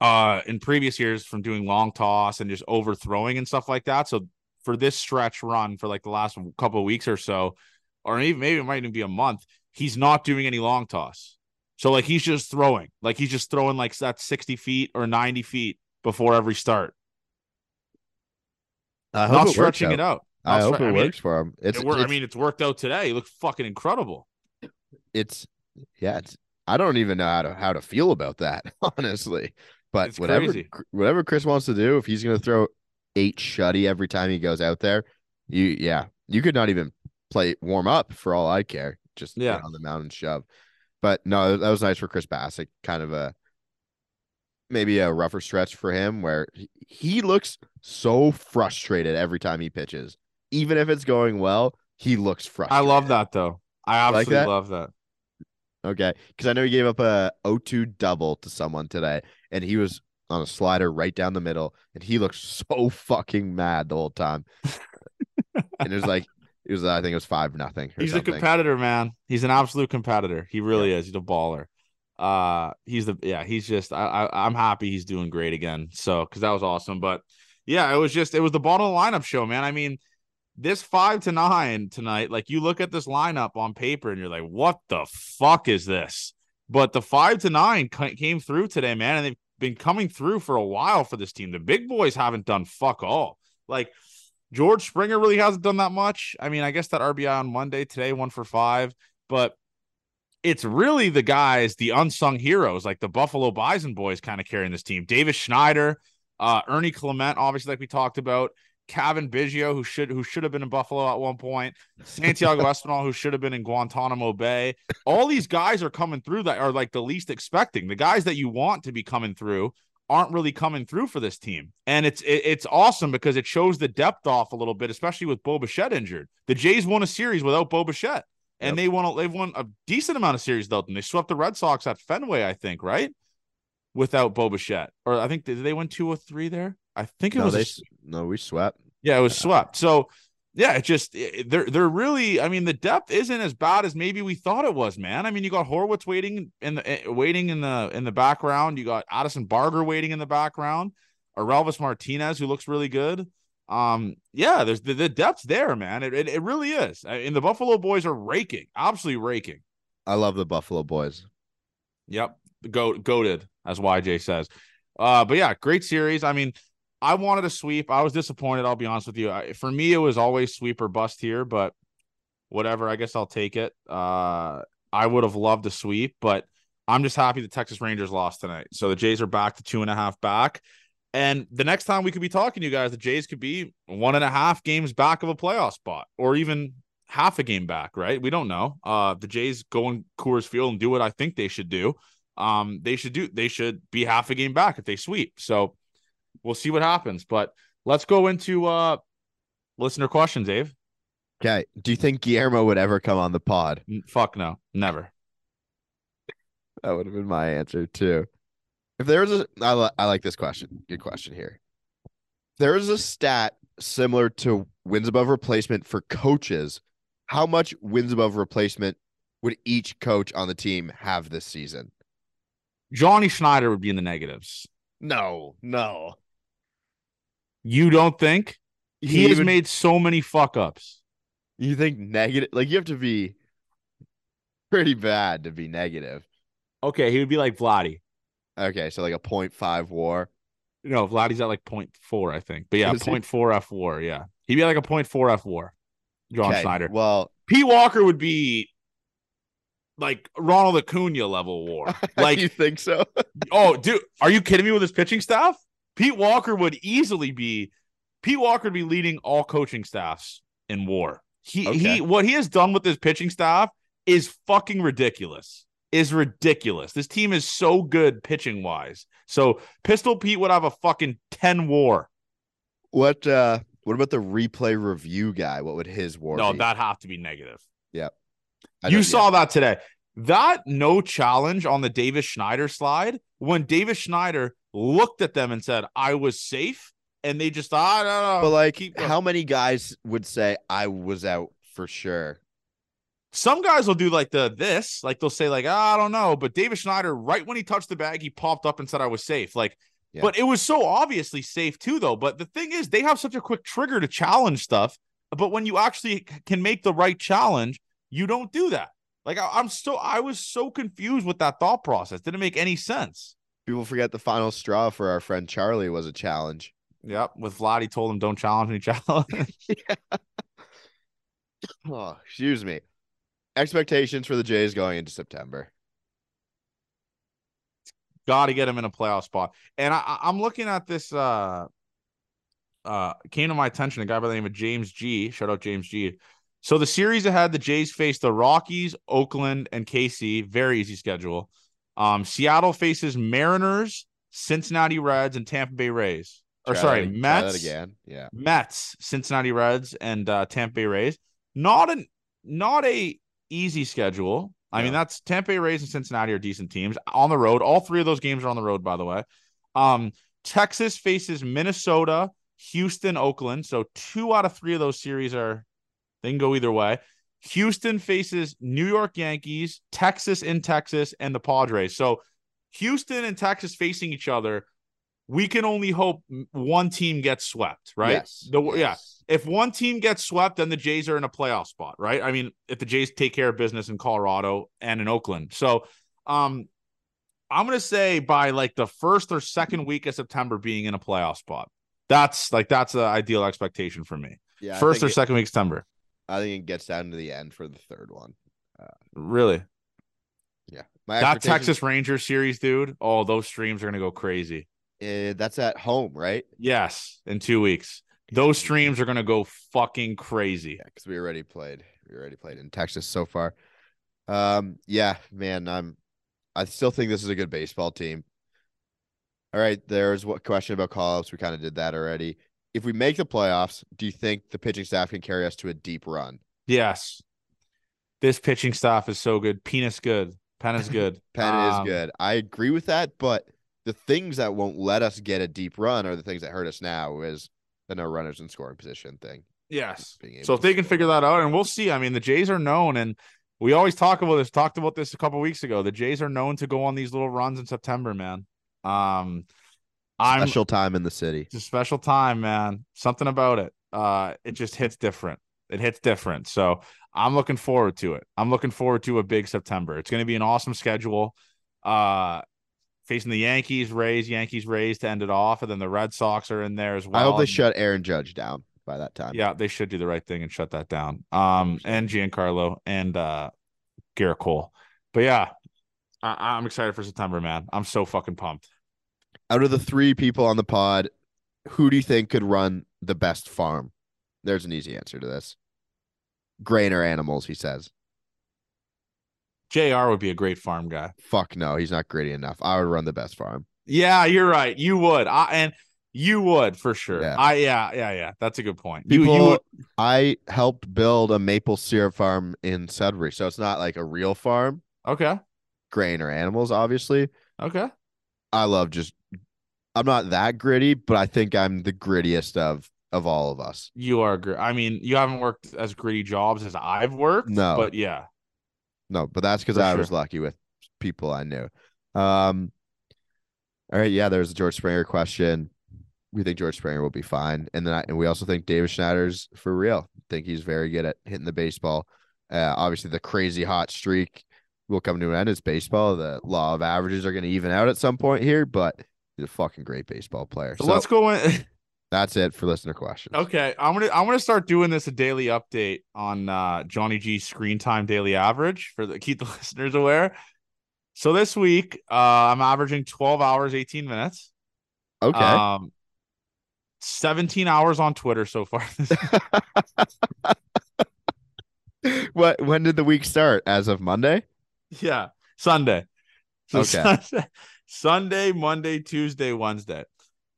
uh, in previous years from doing long toss and just overthrowing and stuff like that. So for this stretch run for like the last couple of weeks or so, or even maybe it might even be a month, he's not doing any long toss. So like he's just throwing, like he's just throwing like that 60 feet or 90 feet before every start. I hope not it stretching it out. Not I hope it I mean, works for him. It's, it it's, I mean, it's worked out today. He looks fucking incredible. It's yeah. It's I don't even know how to how to feel about that honestly. But it's whatever crazy. whatever Chris wants to do, if he's gonna throw eight shutty every time he goes out there, you yeah, you could not even play warm up for all I care. Just yeah on the mound and shove. But no, that was nice for Chris Bassitt. Kind of a maybe a rougher stretch for him where he looks so frustrated every time he pitches. Even if it's going well, he looks frustrated. I love that though. I absolutely like that? love that. Okay. Because I know he gave up a 0-2 double to someone today, and he was on a slider right down the middle, and he looked so fucking mad the whole time. and it was like it was, I think it was five nothing. He's something. a competitor, man. He's an absolute competitor. He really yeah. is. He's a baller. Uh, he's the yeah. He's just I, I I'm happy he's doing great again. So because that was awesome. But yeah, it was just it was the bottom lineup show, man. I mean, this five to nine tonight. Like you look at this lineup on paper and you're like, what the fuck is this? But the five to nine came through today, man, and they've been coming through for a while for this team. The big boys haven't done fuck all. Like George Springer really hasn't done that much. I mean, I guess that RBI on Monday today, one for five, but it's really the guys, the unsung heroes, like the Buffalo Bison boys, kind of carrying this team. Davis Schneider, uh, Ernie Clement, obviously, like we talked about. Cavan Biggio, who should who should have been in Buffalo at one point, Santiago Espinal, who should have been in Guantanamo Bay. All these guys are coming through that are like the least expecting. The guys that you want to be coming through aren't really coming through for this team. And it's it, it's awesome because it shows the depth off a little bit, especially with Bo Bichette injured. The Jays won a series without Bo Bichette. And yep. they won a, they've won a decent amount of series them. They swept the Red Sox at Fenway, I think, right? Without Bo Bichette. Or I think did they win two or three there? I think it no, was they, a, no, we swept. Yeah, it was swept. So yeah, it just they're they're really. I mean, the depth isn't as bad as maybe we thought it was, man. I mean, you got Horwitz waiting in the eh, waiting in the in the background. You got Addison Barger waiting in the background. Orelvis Martinez, who looks really good. Um, yeah, there's the, the depth's there, man. It, it, it really is. And the Buffalo boys are raking, absolutely raking. I love the Buffalo boys. Yep. Goat goaded, as YJ says. Uh, but yeah, great series. I mean, I wanted a sweep. I was disappointed, I'll be honest with you. I, for me, it was always sweep or bust here, but whatever. I guess I'll take it. Uh, I would have loved a sweep, but I'm just happy the Texas Rangers lost tonight. So the Jays are back to two and a half back. And the next time we could be talking to you guys, the Jays could be one and a half games back of a playoff spot or even half a game back, right? We don't know. Uh the Jays go in Coors Field and do what I think they should do. Um, they should do they should be half a game back if they sweep. So we'll see what happens. But let's go into uh listener questions, Dave. Okay. Do you think Guillermo would ever come on the pod? Fuck no, never. That would have been my answer too. If there was a, I, li- I like this question. Good question here. There is a stat similar to wins above replacement for coaches. How much wins above replacement would each coach on the team have this season? Johnny Schneider would be in the negatives. No, no. You don't think? He, He has would- made so many fuck ups. You think negative? Like you have to be pretty bad to be negative. Okay, he would be like Vladdy. Okay, so like a 0.5 war. No, Vladdy's at like 0.4, I think. But yeah, Is 0.4 F war. Yeah. He'd be like a 0.4 F war. John Okay, Schneider. Well, Pete Walker would be like Ronald Acuna level war. Like, you think so? oh, dude, are you kidding me with his pitching staff? Pete Walker would easily be Pete Walker would be leading all coaching staffs in war. He Okay. he what he has done with his pitching staff is fucking ridiculous. Is ridiculous. This team is so good pitching wise. So Pistol Pete would have a fucking 10 war. What uh what about the replay review guy? What would his war No, be? that have to be negative. I you saw that today. That no challenge on the Davis Schneider slide when Davis Schneider looked at them and said, I was safe. And they just, I don't know. But like how many guys would say I was out for sure? Some guys will do like the this, like they'll say, like, "Ah, I don't know. But Davis Schneider, right when he touched the bag, he popped up and said, I was safe. Like, Yeah. but it was so obviously safe too, though. But the thing is, they have such a quick trigger to challenge stuff. But when you actually can make the right challenge, you don't do that. Like I, I'm so I was so confused with that thought process. Didn't make any sense. People forget the final straw for our friend Charlie was a challenge. Yep. With Vlad, he told him don't challenge me, challenge. Oh, excuse me. Expectations for the Jays going into September. Got to get them in a playoff spot. And I, I'm looking at this. Uh, uh, came to my attention a guy by the name of James G. Shout out James G. So the series ahead, the Jays face the Rockies, Oakland, and KC. Very easy schedule. Um, Seattle faces Mariners, Cincinnati Reds, and Tampa Bay Rays. Or Try sorry, that, Mets again. Yeah. Mets, Cincinnati Reds, and uh, Tampa Bay Rays. Not an not a easy schedule. I mean, that's Tampa Bay Rays and Cincinnati are decent teams on the road. All three of those games are on the road, by the way. Um, Texas faces Minnesota, Houston, Oakland. So two out of three of those series are they can go either way. Houston faces New York Yankees, Texas in Texas, and the Padres. So Houston and Texas facing each other. We can only hope one team gets swept, right? Yes. The, Yeah. yes. If one team gets swept, then the Jays are in a playoff spot, right? I mean, if the Jays take care of business in Colorado and in Oakland. So um I'm gonna say by like the first or second week of September being in a playoff spot. That's like that's the ideal expectation for me. Yeah. First or it- second week of September. I think it gets down to the end for the third one. Really. Yeah. My That Texas Rangers series, dude. Oh, those streams are gonna go crazy. Uh, that's at home, right? Yes, in two weeks. Those streams are gonna go fucking crazy. Yeah, because we already played. We already played in Texas so far. Um, yeah, man, I'm. I still think this is a good baseball team. All right, there's what question about call-ups. We kind of did that already. If we make the playoffs, do you think the pitching staff can carry us to a deep run? Yes. This pitching staff is so good. Penis good. Pen is good. Penn Um, is good. I agree with that, but the things that won't let us get a deep run are the things that hurt us now. Is the no runners in scoring position thing. Yes. So if they can figure that out, and we'll see. I mean, the Jays are known, and we always talk about this. Talked about this a couple weeks ago. The Jays are known to go on these little runs in September, man. Um, I'm Special time in the city. it's a special time, man. Something about it. Uh, it just hits different. It hits different. So I'm looking forward to it. I'm looking forward to a big September. It's going to be an awesome schedule. Uh, facing the Yankees, Rays, Yankees, Rays to end it off, and then the Red Sox are in there as well. I hope they shut Aaron Judge down by that time. Yeah, they should do the right thing and shut that down. Um, and Giancarlo and uh, Gerrit Cole. But yeah, I- I'm excited for September, man. I'm so fucking pumped. Out of the three people on the pod, who do you think could run the best farm? There's an easy answer to this. Grain or animals, he says. Jr. would be a great farm guy. Fuck no, he's not gritty enough. I would run the best farm. Yeah, you're right. You would. I and you would for sure. Yeah. I yeah, yeah, yeah. That's a good point. You People, you would I helped build a maple syrup farm in Sudbury, so it's not like a real farm. okay. Grain or animals, obviously. Okay. I love just. I'm not that gritty, but I think I'm the grittiest of of all of us. You are gr- I mean, you haven't worked as gritty jobs as I've worked. No. But yeah. No, but that's because I sure. was lucky with people I knew. Um, all right, yeah, there's a George Springer question. We think George Springer will be fine, and then I, and we also think Davis Schneider's for real. Think he's very good at hitting the baseball. Uh, obviously, the crazy hot streak will come to an end. It's baseball. The law of averages are going to even out at some point here, but he's a fucking great baseball player. So, So, let's go in. that's it for listener questions. okay. I'm gonna I'm gonna start doing this a daily update on uh Johnny G screen time daily average for the keep the listeners aware. So this week, uh I'm averaging 12 hours, 18 minutes. Okay. Um 17 hours on Twitter so far. what? When did the week start? As of Monday? yeah, Sunday. So Okay. Sunday, Sunday, Monday, Tuesday, Wednesday.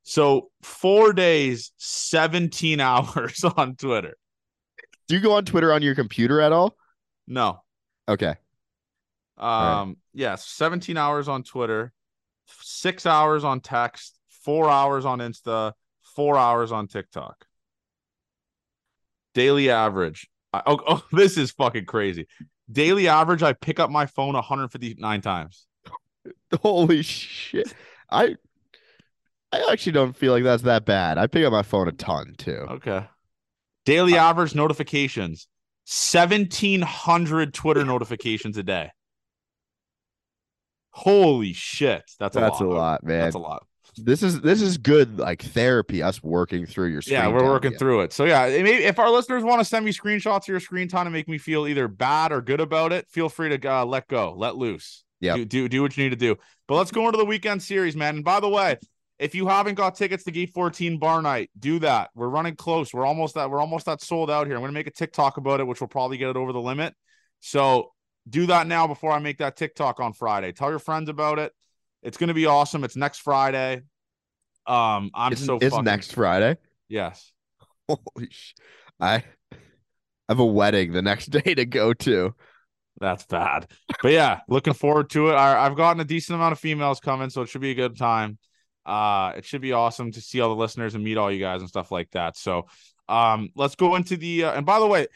So four days, 17 hours on Twitter. Do you go on Twitter on your computer at all? No. Okay. Um, right. yes, 17 hours on Twitter, six hours on text, four hours on Insta, four hours on TikTok. Daily average. I, oh, oh, this is fucking crazy. Daily average, I pick up my phone 159 times. Holy shit. I I actually don't feel like that's that bad. I pick up my phone a ton too. Okay. Daily average notifications 1700 Twitter notifications a day. Holy shit. That's a That's lot. a lot, man. That's a lot. This is this is good like therapy, us working through your screen. Yeah, we're working again. through it. So yeah, it may- if our listeners want to send me screenshots of your screen time to make me feel either bad or good about it, feel free to uh, let go, let loose. Yeah, Do, do do what you need to do. But let's go into the weekend series, man. And by the way, if you haven't got tickets to Gate 14 Bar Night, do that. We're running close. We're almost at we're almost at sold out here. I'm gonna make a TikTok about it, which will probably get it over the limit. So do that now before I make that TikTok on Friday. Tell your friends about it. It's gonna be awesome. It's next Friday. Um, I'm It's, so it's fucking next Friday. yes. Holy sh- I have a wedding the next day to go to. That's bad. But yeah, looking forward to it. I, I've gotten a decent amount of females coming, so it should be a good time. Uh, it should be awesome to see all the listeners and meet all you guys and stuff like that. So, um, let's go into the. Uh, and by the way,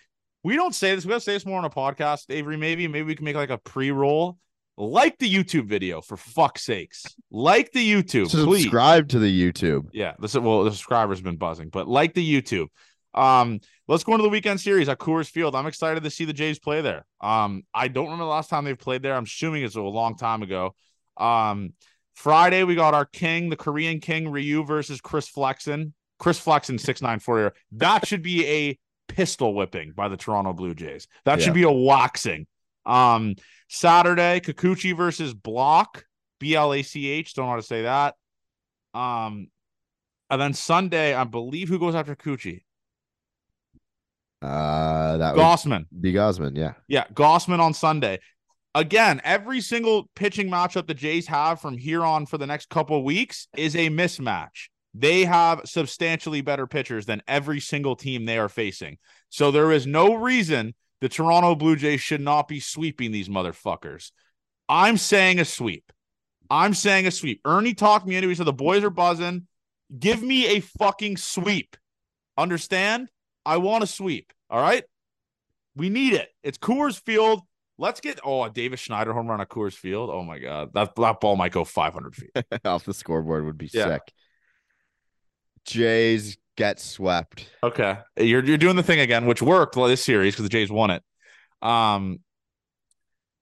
we don't say this. We gotta say this more on a podcast, Avery. Maybe, maybe we can make like a pre-roll. Like the YouTube video for fuck's sakes. Like the YouTube, please. Subscribe to the YouTube. Yeah, this is well, the subscribers been buzzing, but like the YouTube. Um, let's go into the weekend series at Coors Field. I'm excited to see the Jays play there. Um, I don't remember the last time they've played there. I'm assuming it's a long time ago. Um, Friday we got our king, the Korean King Ryu versus Chris Flexen. Chris Flexen, six nine four year. That should be a pistol whipping by the Toronto Blue Jays. That Yeah. should be a waxing. Um, Saturday, Kikuchi versus Block, B L A C H. Don't know how to say that. Um, and then Sunday, I believe who goes after Kikuchi? Uh, that Gausman. be Gausman. Yeah. Yeah, Gausman on Sunday. Again, every single pitching matchup the Jays have from here on for the next couple weeks is a mismatch. They have substantially better pitchers than every single team they are facing. So there is no reason the Toronto Blue Jays should not be sweeping these motherfuckers. I'm saying a sweep. I'm saying a sweep. Ernie talked me into it. He said the boys are buzzing. Give me a fucking sweep. Understand? I want a sweep. All right. We need it. It's Coors Field. Let's get oh a Davis Schneider home run at Coors Field. Oh my god, that that ball might go 500 feet. Off the scoreboard would be Yeah. sick. Jays get swept. Okay, you're you're doing the thing again, which worked this series because the Jays won it. Um,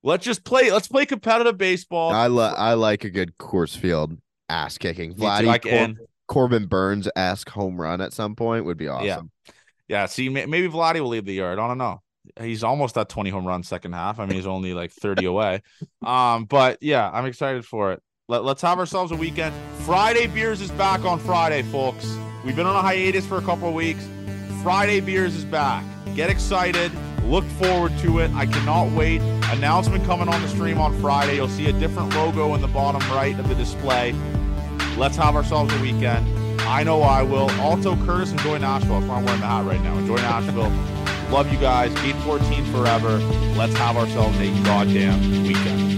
let's just play. Let's play competitive baseball. I like I like a good Coors Field ass kicking. Vladdy Like, Cor- Corbin Burnes esque home run at some point would be awesome. yeah, see, may- maybe Vladdy will leave the yard. I don't know. He's almost at 20 home runs second half. I mean, he's only like 30 away. Um, but yeah, I'm excited for it. Let, let's have ourselves a weekend. Friday beers is back on Friday, folks. We've been on a hiatus for a couple weeks. Friday beers is back. Get excited. Look forward to it. I cannot wait. Announcement coming on the stream on Friday. You'll see a different logo in the bottom right of the display. Let's have ourselves a weekend. I know I will. Also, Curtis, enjoy Nashville. That's why I'm wearing the hat right now. Enjoy Nashville. Love you guys. Gate 14 forever. Let's have ourselves a goddamn weekend.